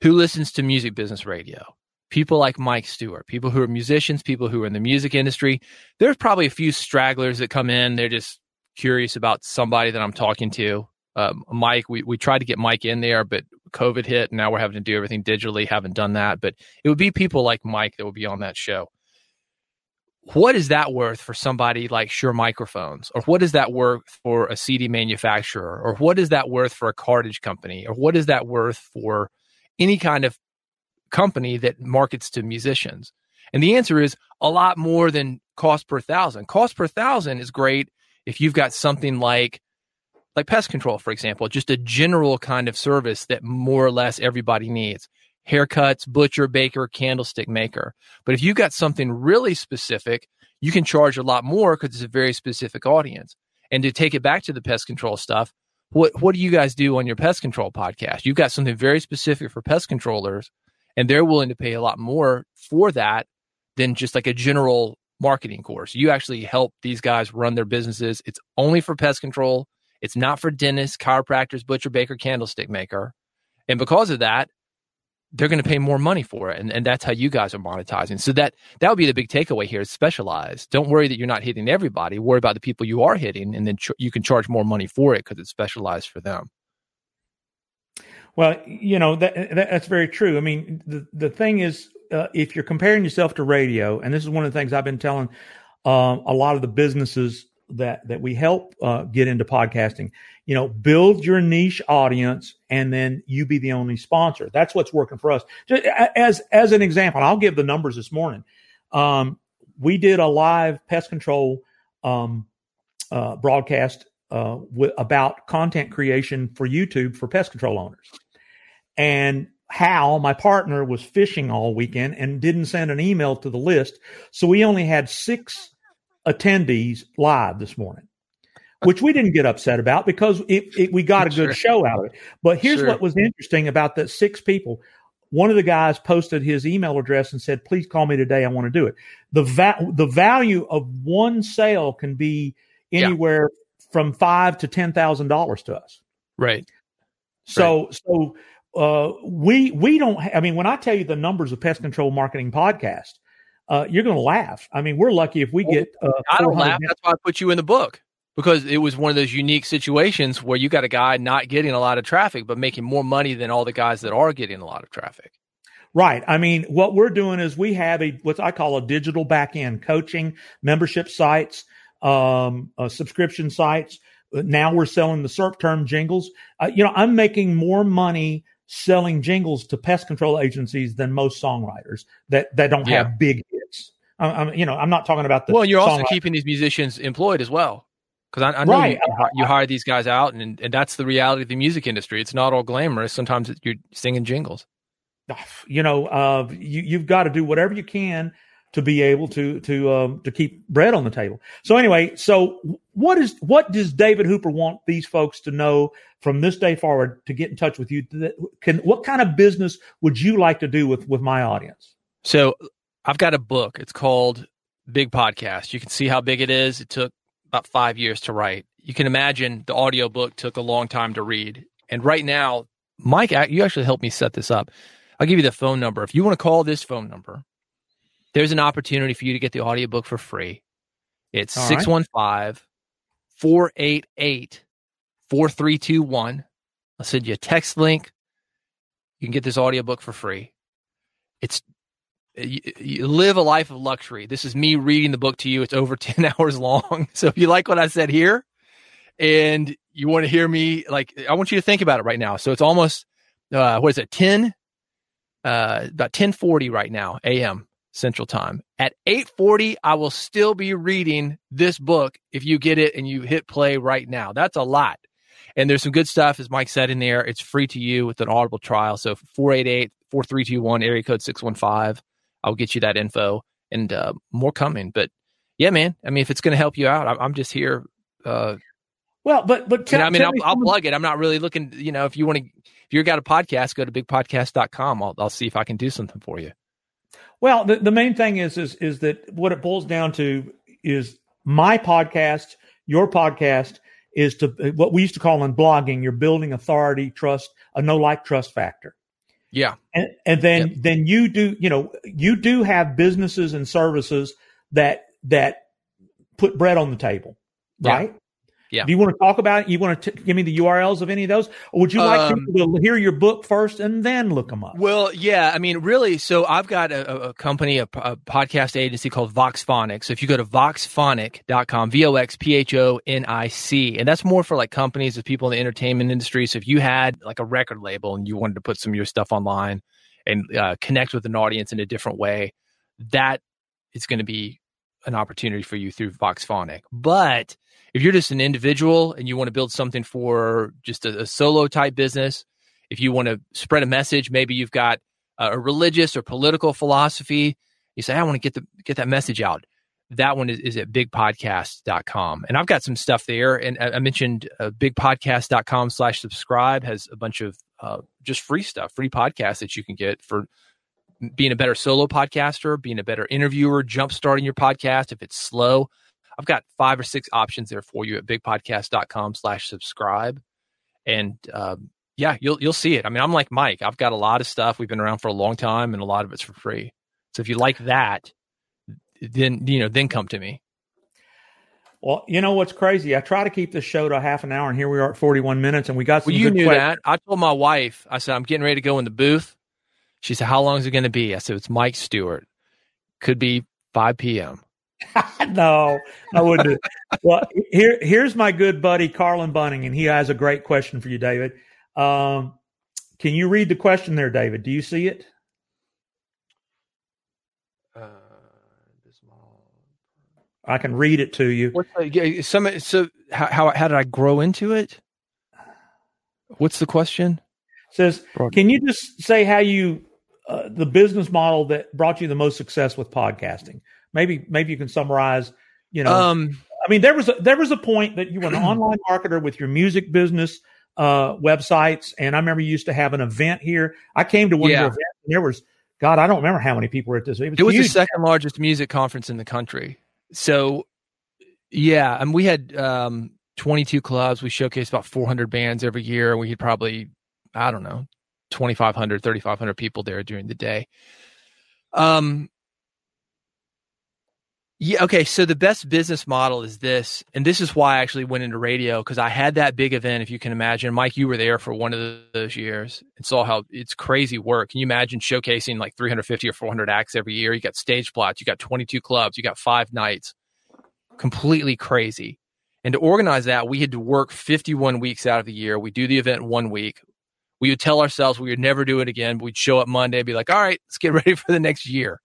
Who listens to music business radio? People like Mike Stewart, people who are musicians, people who are in the music industry. There's probably a few stragglers that come in. They're just curious about somebody that I'm talking to. Um, Mike, we, we tried to get Mike in there, but COVID hit and now we're having to do everything digitally. Haven't done that, but it would be people like Mike that would be on that show what is that worth for somebody like Shure Microphones? Or what is that worth for a CD manufacturer? Or what is that worth for a cartage company? Or what is that worth for any kind of company that markets to musicians? And the answer is a lot more than cost per thousand. Cost per thousand is great if you've got something like like pest control, for example, just a general kind of service that more or less everybody needs haircuts, butcher, baker, candlestick maker. But if you've got something really specific, you can charge a lot more because it's a very specific audience. And to take it back to the pest control stuff, what what do you guys do on your pest control podcast? You've got something very specific for pest controllers, and they're willing to pay a lot more for that than just like a general marketing course. You actually help these guys run their businesses. It's only for pest control. It's not for dentists, chiropractors, butcher, baker, candlestick maker. And because of that, they're going to pay more money for it and, and that's how you guys are monetizing. So that that would be the big takeaway here is specialized don't worry that you're not hitting everybody. Worry about the people you are hitting and then ch- you can charge more money for it because it's specialized for them.
Well you know that, that that's very true. I mean the, the thing is uh, if you're comparing yourself to radio and this is one of the things i've been telling um, a lot of the businesses that that we help uh, get into podcasting you know, build your niche audience and then you be the only sponsor. That's what's working for us. Just as, as an example, I'll give the numbers this morning. Um, we did a live pest control, um, uh, broadcast, uh, about content creation for YouTube for pest control owners. And Hal, my partner, was fishing all weekend and didn't send an email to the list. So we only had six attendees live this morning which we didn't get upset about because it, it, we got a good sure. show out of it. But here's sure. what was interesting about the six people. One of the guys posted his email address and said, "Please call me today. I want to do it." The va- the value of one sale can be anywhere yeah. from five to ten thousand dollars to us.
Right.
So right. so uh, we we don't. Ha- I mean, when I tell you the numbers of pest control marketing podcast, uh, you're going to laugh. I mean, we're lucky if we get. Uh,
I don't laugh. That's why I put you in the book because it was one of those unique situations where you got a guy not getting a lot of traffic but making more money than all the guys that are getting a lot of traffic
right i mean what we're doing is we have a what i call a digital back end coaching membership sites um, uh, subscription sites now we're selling the serp term jingles uh, you know i'm making more money selling jingles to pest control agencies than most songwriters that that don't yeah. have big hits I'm, you know, I'm not talking about the.
Well, you're also keeping these musicians employed as well. Because I, I, know right. you, you, hire these guys out, and, and that's the reality of the music industry. It's not all glamorous. Sometimes you're singing jingles.
You know, uh, you, you've got to do whatever you can to be able to to um, to keep bread on the table. So anyway, so what is what does David Hooper want these folks to know from this day forward to get in touch with you? Can what kind of business would you like to do with with my audience?
So I've got a book. It's called Big Podcast. You can see how big it is. It took about five years to write. You can imagine the audiobook took a long time to read. And right now, Mike, you actually helped me set this up. I'll give you the phone number. If you want to call this phone number, there's an opportunity for you to get the audiobook for free. It's 615 488 4321. I'll send you a text link. You can get this audiobook for free. It's you, you, live a life of luxury. This is me reading the book to you. It's over 10 hours long. So if you like what I said here and you want to hear me, like, I want you to think about it right now. So it's almost, uh, what is it? 10, uh, about 1040 right now, AM central time. At 840, I will still be reading this book if you get it and you hit play right now. That's a lot. And there's some good stuff, as Mike said in there. It's free to you with an audible trial. So 488 4321, area code 615. I'll get you that info and uh, more coming. But yeah, man, I mean, if it's going to help you out, I'm, just here. Uh,
well, but but
tell, I mean, I'll, me I'll plug it. I'm not really looking. You know, if you want to, if you've got a podcast, go to bigpodcast.com. I'll I'll see if I can do something for you.
Well, the, the main thing is is is that what it boils down to is my podcast, your podcast is to what we used to call in blogging, you're building authority, trust, a no like trust factor.
Yeah.
And, and then yep. then you do, you know, you do have businesses and services that that put bread on the table, right? Yeah.
Yeah.
Do you want to talk about it? You want to t- give me the URLs of any of those? Or would you like um, to hear your book first and then look them up?
Well, yeah. I mean, really, so I've got a, a company, a, a, podcast agency called Voxphonic. So if you go to voxphonic.com, V O X P H O N I C, and that's more for like companies of people in the entertainment industry. So if you had like a record label and you wanted to put some of your stuff online and uh, connect with an audience in a different way, that is going to be an opportunity for you through Voxphonic. But if you're just an individual and you want to build something for just a, a solo type business, if you want to spread a message, maybe you've got a religious or political philosophy, you say, I want to get the get that message out. That one is, is at bigpodcast.com. And I've got some stuff there. And I, mentioned uh, bigpodcast.com slash subscribe has a bunch of uh, just free stuff, free podcasts that you can get for being a better solo podcaster, being a better interviewer, jump starting your podcast if it's slow. I've got five or six options there for you at bigpodcast.com slash subscribe. And um, yeah, you'll you'll see it. I mean, I'm like Mike. I've got a lot of stuff. We've been around for a long time and a lot of it's for free. So if you like that, then you know, then come to me.
Well, you know what's crazy? I try to keep this show to half an hour, and here we are at 41 minutes, and we got some.
Well, you knew
questions.
that. I told my wife. I said I'm getting ready to go in the booth. She said, How long is it going to be? I said, It's Mike Stewart. Could be 5 p.m.
no, I wouldn't. well, here, here's my good buddy, Carlin Bunning, and he has a great question for you, David. Um, can you read the question there, David? Do you see it? Uh, I can read it to you.
What's the, some, so how, how, how did I grow into it? What's the question?
says, can you just say how you uh, the business model that brought you the most success with podcasting. Maybe maybe you can summarize. You know, um, I mean, there was a, there was a point that you were an online marketer with your music business uh, websites, and I remember you used to have an event here. I came to one yeah. of your events, and there was God, I don't remember how many people were at this.
It was, it was the second largest music conference in the country. So, yeah, and we had um, 22 clubs. We showcased about 400 bands every year. We had probably, I don't know, 2,500, 3,500 people there during the day. Um, yeah. Okay. So the best business model is this, and this is why I actually went into radio because I had that big event. If you can imagine, Mike, you were there for one of those years and saw how it's crazy work. Can you imagine showcasing like 350 or 400 acts every year? You got stage plots, you got 22 clubs, you got five nights, completely crazy. And to organize that, we had to work 51 weeks out of the year. We do the event one week we would tell ourselves we would never do it again. But we'd show up Monday and be like, all right, let's get ready for the next year.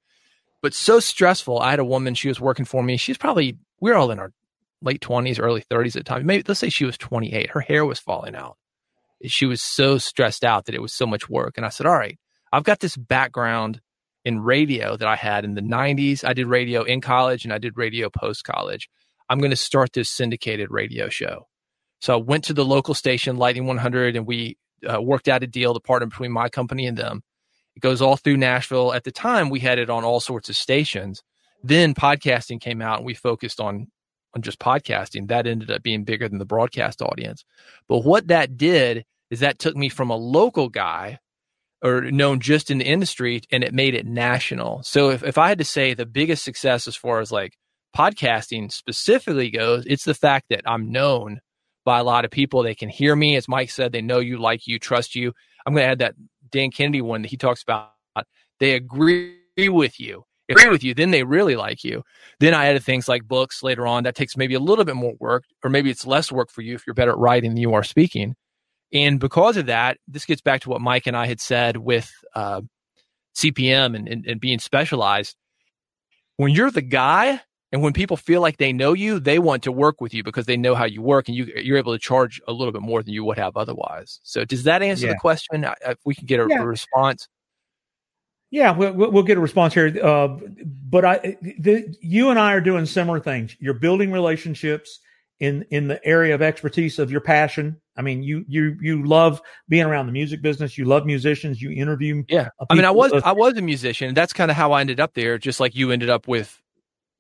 But so stressful. I had a woman, she was working for me. She's probably, we are all in our late 20s, early 30s at the time. Maybe let's say she was 28. Her hair was falling out. She was so stressed out that it was so much work. And I said, all right, I've got this background in radio that I had in the 90s. I did radio in college and I did radio post college. I'm going to start this syndicated radio show. So I went to the local station, Lightning 100, and we uh, worked out a deal to partner between my company and them. It goes all through Nashville. At the time, we had it on all sorts of stations. Then podcasting came out, and we focused on on just podcasting. That ended up being bigger than the broadcast audience. But what that did is that took me from a local guy or known just in the industry and it made it national. So if, if I had to say the biggest success as far as like podcasting specifically goes, it's the fact that I'm known by a lot of people. They can hear me. As Mike said, they know you, like you, trust you. I'm going to add that Dan Kennedy one that he talks about. They agree with you. Agree with you, then they really like you. Then I added things like books later on. That takes maybe a little bit more work, or maybe it's less work for you if you're better at writing than you are speaking. And because of that, this gets back to what Mike and I had said with uh, CPM and, and, and being specialized. When you're the guy, and when people feel like they know you, they want to work with you because they know how you work and you, you're able to charge a little bit more than you would have otherwise. So does that answer yeah. the question? If we can get a, yeah. a response.
Yeah, we'll, we'll get a response here. Uh, but I, the, you and I are doing similar things. You're building relationships in in the area of expertise of your passion. I mean, you you you love being around the music business. You love musicians. You interview.
Yeah, I mean, I was I was a musician. That's kind of how I ended up there. Just like you ended up with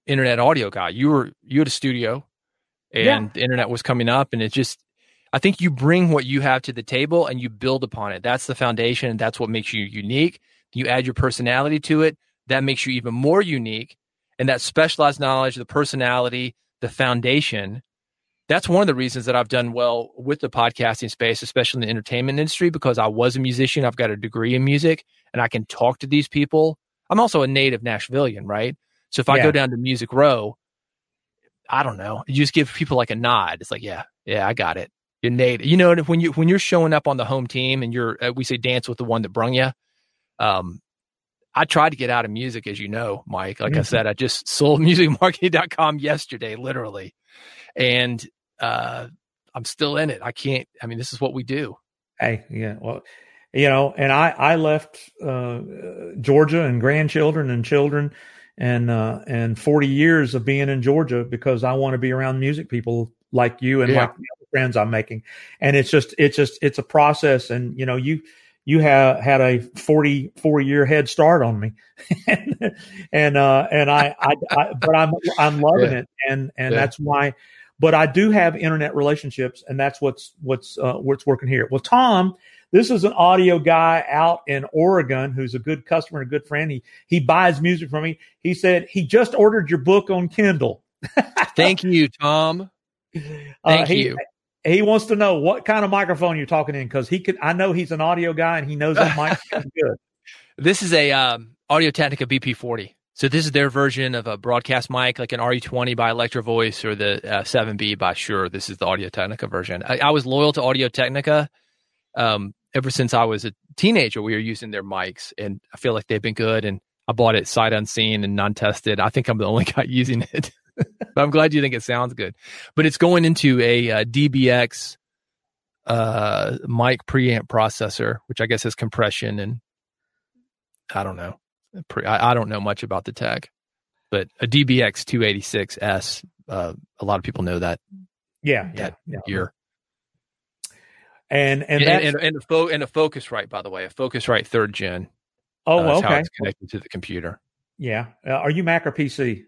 internet audio guy. You were you had a studio, and yeah. the internet was coming up, and it just. I think you bring what you have to the table and you build upon it. That's the foundation. That's what makes you unique. You add your personality to it. That makes you even more unique. And that specialized knowledge, the personality, the foundation that's one of the reasons that I've done well with the podcasting space, especially in the entertainment industry, because I was a musician. I've got a degree in music and I can talk to these people. I'm also a native Nashvilleian, right? So if yeah. I go down to Music Row, I don't know, you just give people like a nod. It's like, yeah, yeah, I got it. You're native. You know, when you when you're showing up on the home team and you're uh, we say dance with the one that brung you. Um, I tried to get out of music, as you know, Mike. Like mm-hmm. I said, I just sold musicmarketing.com yesterday, literally. And uh, I'm still in it. I can't. I mean, this is what we do.
Hey, yeah. Well, you know, and I I left uh, Georgia and grandchildren and children and uh, and 40 years of being in Georgia because I want to be around music people like you and yeah. like the friends I'm making. And it's just it's just it's a process. And you know, you you have had a 44 year head start on me and and uh and I, I, I but i'm i'm loving yeah. it and and yeah. that's why but I do have internet relationships, and that's what's what's uh, what's working here. Well, Tom, this is an audio guy out in Oregon who's a good customer and a good friend. He he buys music from me. He said he just ordered your book on Kindle.
Thank you, Tom. Uh, Thank uh,
he,
you.
He wants to know what kind of microphone you're talking in because he could. I know he's an audio guy and he knows that mic good.
This is a um, Audio Technica BP40. So this is their version of a broadcast mic, like an RE20 by Electro Voice or the uh, 7B by Shure. This is the Audio Technica version. I, I was loyal to Audio Technica um, ever since I was a teenager. We were using their mics, and I feel like they've been good. And I bought it sight unseen and non tested. I think I'm the only guy using it, but I'm glad you think it sounds good. But it's going into a, uh, DBX uh, mic preamp processor, which I guess has compression and I don't know. I, I don't know much about the tech, but a DBX 286S, uh, a lot of people know that.
Yeah, that yeah,
yeah.
And and
and and, and, a fo- and a Focusrite, by the way, a Focusrite third gen.
Oh, uh, okay. How
it's connected to the computer.
Yeah. Uh, are you Mac or PC?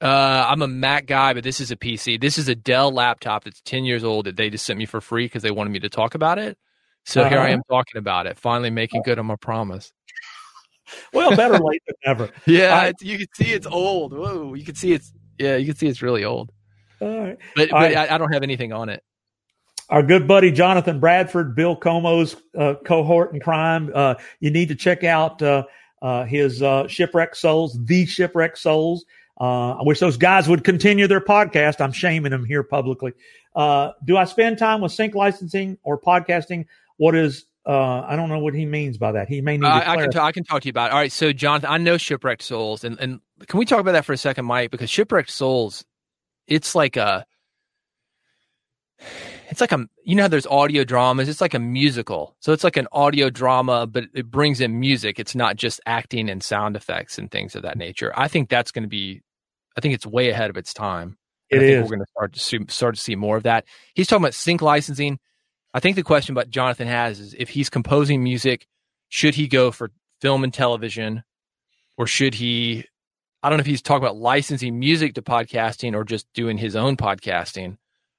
Uh, I'm a Mac guy, but this is a PC. This is a Dell laptop that's 10 years old that they just sent me for free because they wanted me to talk about it. So uh-huh. here I uh-huh. am talking about it, finally making good on my promise
well, better late than never.
Yeah, I, you can see it's old. Whoa, you can see it's yeah, you can see it's really old. All right, but, but I, I, don't have anything on it.
Our good buddy Jonathan Bradford, Bill Cuomo's uh, cohort in crime. Uh, you need to check out uh, uh his uh, Shipwreck Souls, the Shipwreck Souls. Uh, I wish those guys would continue their podcast. I'm shaming them here publicly. do I spend time with sync licensing or podcasting? What is uh, I don't know what he means by that. He may need. Uh,
I can. T- I can talk to you about. It. All right. So, Jonathan, I know shipwrecked souls, and and can we talk about that for a second, Mike? Because shipwrecked souls, it's like a, it's like a. You know how there's audio dramas. It's like a musical. So it's like an audio drama, but it brings in music. It's not just acting and sound effects and things of that nature. I think that's going to be. I think it's way ahead of its time.
It is.
We're going to start to see, start to see more of that. He's talking about sync licensing I think the question about Jonathan has is if he's composing music, should he go for film and television, or should he? I don't know if he's talking about licensing music to podcasting or just doing his own podcasting.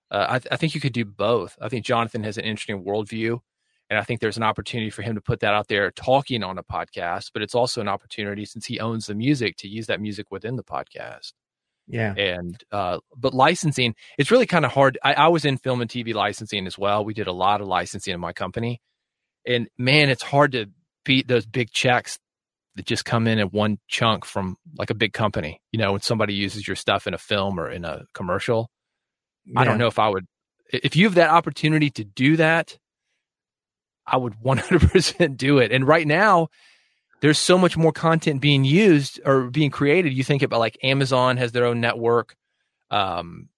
Uh, I, th- I think you could do both. I think Jonathan has an interesting worldview, and I think there's an opportunity for him to put that out there talking on a podcast. But it's also an opportunity since he owns the music to use that music within the podcast.
Yeah.
And, uh, but licensing, it's really kind of hard. I, I was in film and TV licensing as well. We did a lot of licensing in my company. And man, it's hard to beat those big checks that just come in at one chunk from like a big company. You know, when somebody uses your stuff in a film or in a commercial, yeah. I don't know if I would, if you have that opportunity to do that, I would 100% do it. And right now, there's so much more content being used or being created. You think about like Amazon has their own network. Um,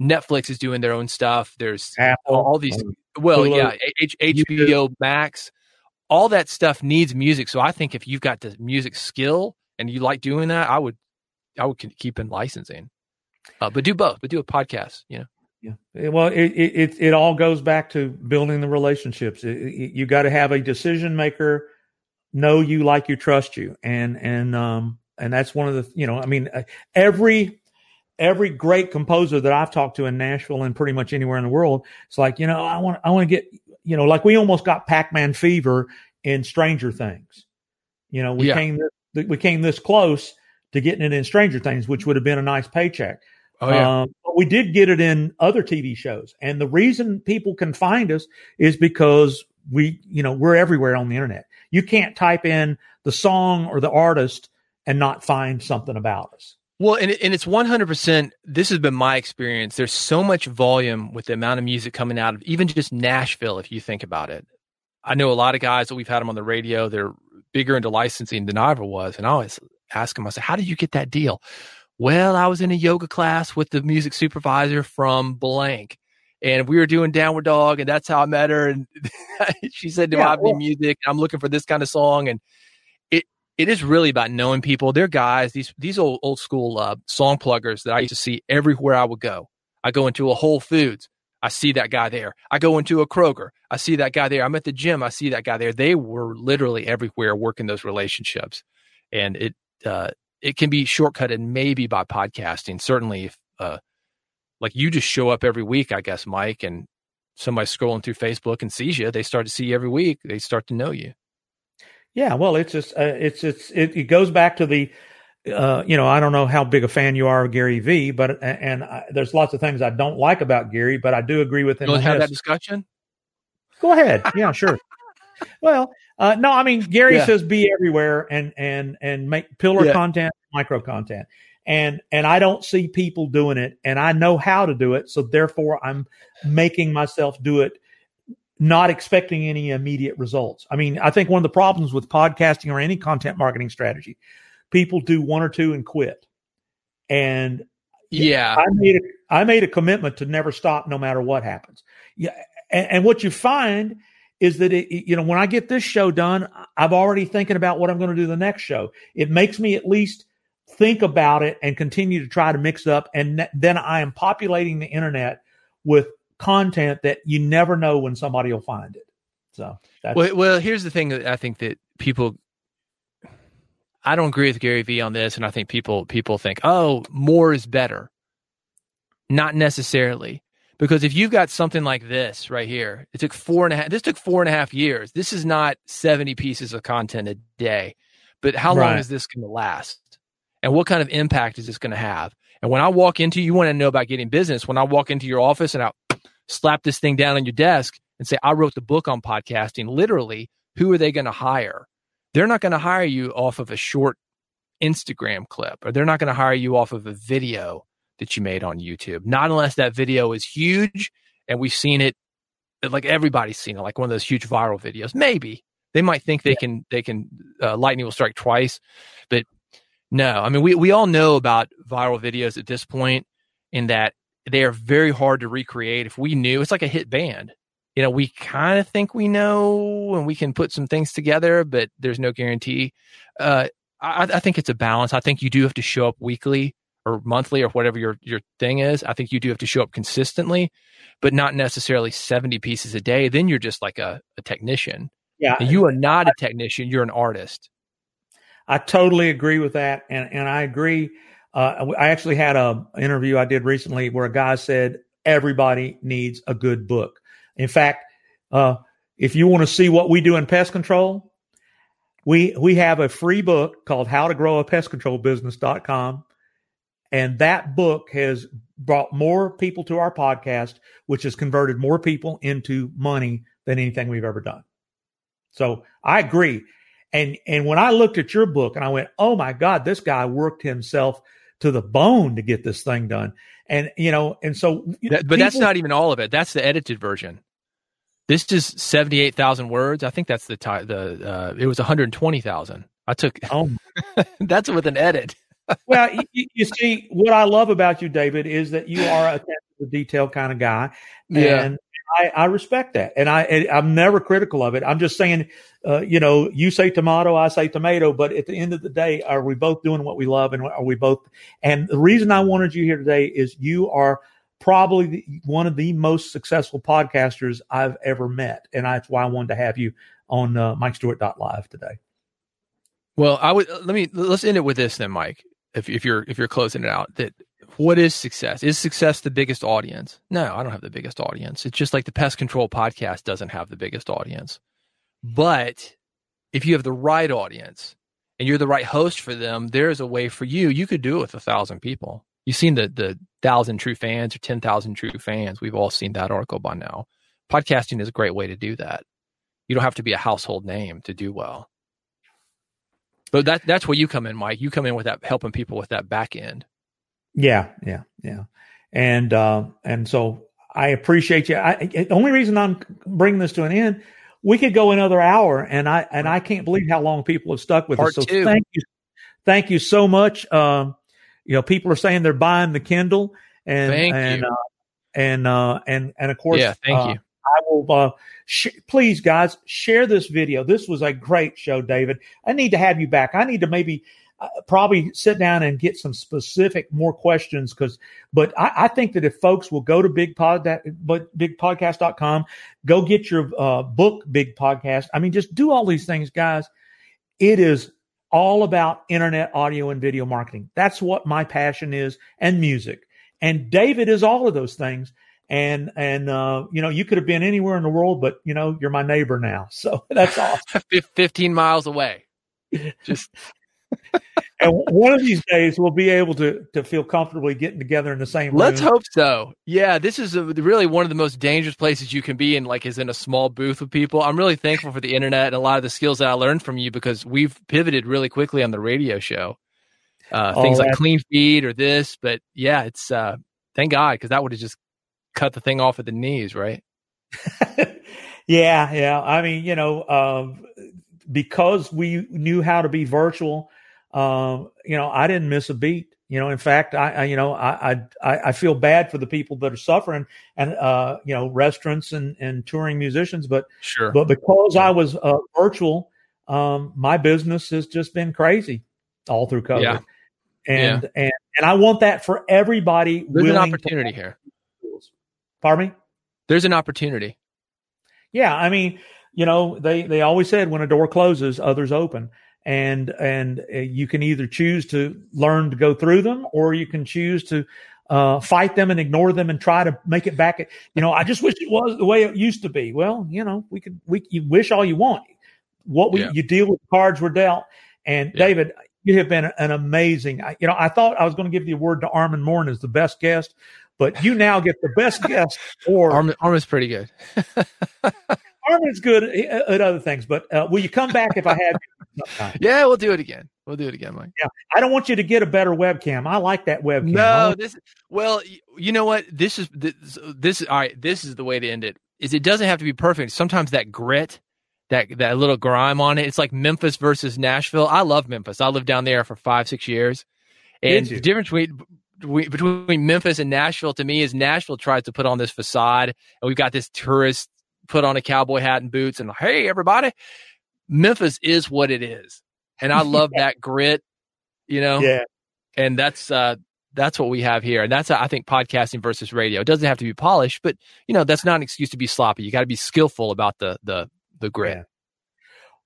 Netflix is doing their own stuff. There's Apple, all these. Well, Hulu, yeah, H- HBO Max, all that stuff needs music. So I think if you've got the music skill and you like doing that, I would, I would keep in licensing. Uh, but do both. But do a podcast. You know.
Yeah. Well, it it it all goes back to building the relationships. It, it, you got to have a decision maker know you, like you, trust you, and and um and that's one of the you know I mean uh, every every great composer that I've talked to in Nashville and pretty much anywhere in the world, it's like you know I want I want to get you know like we almost got Pac Man fever in Stranger Things. You know we
Yeah.
came this, we came this close to getting it in Stranger Things, which would have been a nice paycheck.
Oh yeah.
Um, we did get it in other TV shows. And the reason people can find us is because we, you know, we're everywhere on the internet. You can't type in the song or the artist and not find something about us.
Well, and, and it's 100%. This has been my experience. There's so much volume with the amount of music coming out of even just Nashville, if you think about it. I know a lot of guys that we've had them on the radio. They're bigger into licensing than I ever was. And I always ask them, I say, how did you get that deal? Well, I was in a yoga class with the music supervisor from blank. And we were doing Downward Dog, and that's how I met her. And she said, "Do
Yeah,
I have
well-
any music? I'm looking for this kind of song." And it it is really about knowing people. They're guys, these these old old school uh, song pluggers that I used to see everywhere I would go. I go into a Whole Foods, I see that guy there. I go into a Kroger, I see that guy there. I'm at the gym, I see that guy there. They were literally everywhere working those relationships, and it uh, it can be shortcutted maybe by podcasting. Certainly, if uh, like you just show up every week, I guess, Mike, and somebody scrolling through Facebook and sees you, they start to see you every week. They start to know you.
Yeah, well, it's just uh, it's it's it, it goes back to the uh, you know I don't know how big a fan you are of Gary V, but and I, there's lots of things I don't like about Gary, but I do agree with him.
You want to have that discussion?
Go ahead. Yeah, sure. well, uh, no, I mean Gary
Yeah.
says be everywhere and and and make pillar
Yeah.
content, micro content, and and I don't see people doing it, and I know how to do it, so therefore I'm making myself do it, not expecting any immediate results. I mean, I think one of the problems with podcasting or any content marketing strategy, people do one or two and quit, and
Yeah.
I made a, I made a commitment to never stop, no matter what happens. Yeah, and, and what you find is that it, you know when I get this show done, I'm already thinking about what I'm going to do the next show. It makes me at least think about it and continue to try to mix up, and then I am populating the internet with content that you never know when somebody will find it. So
Well, well, here's the thing that I think that people. I don't agree with Gary Vee on this, and I think people people think, oh, more is better. Not necessarily, because if you've got something like this right here, it took four and a half. This took four and a half years. This is not seventy pieces of content a day, but how long is this going to last? And what kind of impact is this going to have? And when I walk into, you want to know about getting business. When I walk into your office and I slap this thing down on your desk and say, I wrote the book on podcasting, literally, who are they going to hire? They're not going to hire you off of a short Instagram clip, or they're not going to hire you off of a video that you made on YouTube. Not unless that video is huge and we've seen it, like everybody's seen it, like one of those huge viral videos. Maybe they might think they can, they can, uh, lightning will strike twice, but no, I mean, we, we all know about viral videos at this point in that they are very hard to recreate. If we knew, it's like a hit band. You know, we kind of think we know and we can put some things together, but there's no guarantee. Uh, I, I think it's a balance. I think you do have to show up weekly or monthly or whatever your, your thing is. I think you do have to show up consistently, but not necessarily 70 pieces a day. Then you're just like a, a technician.
yeah.
And you are not a technician, you're an artist.
I totally agree with that, and and I agree. Uh, I actually had a interview I did recently where a guy said everybody needs a good book. In fact, uh, if you want to see what we do in pest control, we we have a free book called How to Grow a Pest Control Business.com. And that book has brought more people to our podcast, which has converted more people into money than anything we've ever done. So I agree. And and when I looked at your book and I went, "Oh my god, this guy worked himself to the bone to get this thing done." And you know, and so
That- but that's not even all of it. That's the edited version. This is seventy eight thousand words. I think that's the ti the uh, it was one hundred twenty thousand. I took
Oh,
that's with an edit.
Well, you, you see, what I love about you, David, is that you are a detail kind of guy,
Yeah.
and I, I respect that, and I and I'm never critical of it. I'm just saying, uh, you know, you say tomato, I say tomato, but at the end of the day, are we both doing what we love, and are we both? And the reason I wanted you here today is you are probably the, one of the most successful podcasters I've ever met, and that's why I wanted to have you on uh, MikeStewart.live today.
Well, I would let me let's end it with this then, Mike. If if you're if you're closing it out, that what is success? Is success the biggest audience? No, I don't have the biggest audience. It's just like the pest control podcast doesn't have the biggest audience. But if you have the right audience and you're the right host for them, there's a way for you. You could do it with a thousand people. You've seen the the thousand true fans or ten thousand true fans. We've all seen that article by now. Podcasting is a great way to do that. You don't have to be a household name to do well. But that that's where you come in, Mike. You come in with that helping people with that back end.
Yeah, yeah, yeah. And uh, and so I appreciate you. I, the only reason I'm bringing this to an end, we could go another hour, and I and I can't believe how long people have stuck with
Part
us. So
two.
thank you, thank you so much. Um, you know, people are saying they're buying the Kindle, and
Thank
and. Uh, and uh, and and of course,
yeah, thank
uh,
you.
I will. Sh- please, guys, share this video. This was a great show, David. I need to have you back. I need to maybe uh, probably sit down and get some specific more questions because. But I, I think that if folks will go to big pod that but bigpodcast.com, go get your uh, book, Big Podcast. I mean, just do all these things, guys. It is all about internet audio and video marketing. That's what my passion is, and music. And David is all of those things and and uh, you know you could have been anywhere in the world, but you know you're my neighbor now, so that's awesome.
15 miles away. Just
and one of these days we'll be able to to feel comfortably getting together in the same room.
let's hope so. Yeah, this is a, really one of the most dangerous places you can be in, like, is in a small booth with people. I'm really thankful for the internet and a lot of the skills that I learned from you because we've pivoted really quickly on the radio show. Uh,
Oh,
things like clean feed or this, but yeah, it's uh, thank God because that would have just cut the thing off at the knees, right?
yeah, yeah. I mean, you know, um, because we knew how to be virtual, um, you know, I didn't miss a beat. You know, in fact, I, I you know, I, I, I feel bad for the people that are suffering, and uh, you know, restaurants and and touring musicians. But
Sure.
but because I was uh, virtual, um, my business has just been crazy all through COVID.
Yeah.
And and and I want that for everybody.
There's an
willing to-
opportunity here.
Pardon me.
There's an opportunity.
Yeah, I mean, you know, they they always said when a door closes, others open, and and uh, you can either choose to learn to go through them, or you can choose to uh, fight them and ignore them and try to make it back. You know, I just wish it was the way it used to be. Well, you know, we could we you wish all you want. What we
Yeah.
you deal with the cards were dealt, and
Yeah.
David. You have been an amazing. You know, I thought I was going to give the award to Armin Morn as the best guest, but you now get the best guest or
Arm, arm is pretty good.
Armin's good at, other things, but uh, will you come back if I have?
Yeah, we'll do it again. We'll do it again, Mike.
Yeah, I don't want you to get a better webcam. I like that webcam.
No, this well, you know what? This is this, this all right, this is the way to end it. Is it doesn't have to be perfect. Sometimes that grit, that that little grime on it, it's like Memphis versus Nashville. I love Memphis. I lived down there for 5-6 years. And the difference between between- Memphis and Nashville to me is Nashville tries to put on this facade and we've got this tourist put on a cowboy hat and boots and hey everybody. Memphis is what it is. And I love that grit, you know
yeah,
and that's uh that's what we have here and that's i think podcasting versus radio it doesn't have to be polished but you know that's not an excuse to be sloppy you got to be skillful about the the the grit
Yeah.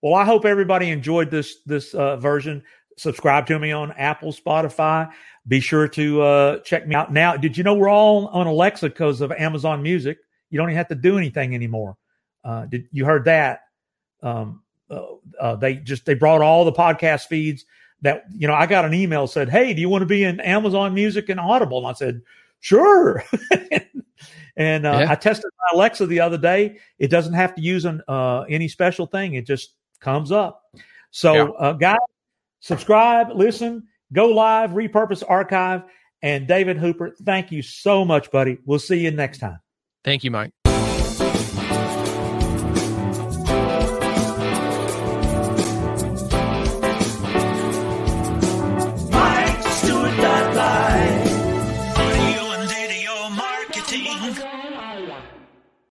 Well, I hope everybody enjoyed this this uh, version. Subscribe to me on Apple, Spotify. Be sure to uh, check me out. Now, did you know we're all on Alexa because of Amazon Music? You don't even have to do anything anymore. Uh, did you heard that? Um, uh, uh, they just they brought all the podcast feeds that you know. I got an email said, "Hey, do you want to be in Amazon Music and Audible?" And I said, "Sure." and uh,
Yeah.
I tested my Alexa the other day. It doesn't have to use an, uh, any special thing. It just comes up. So,
Yeah.
uh, guys, subscribe, listen, go live, repurpose, archive. And David Hooper, thank you so much, buddy. We'll see you next time.
thank you mike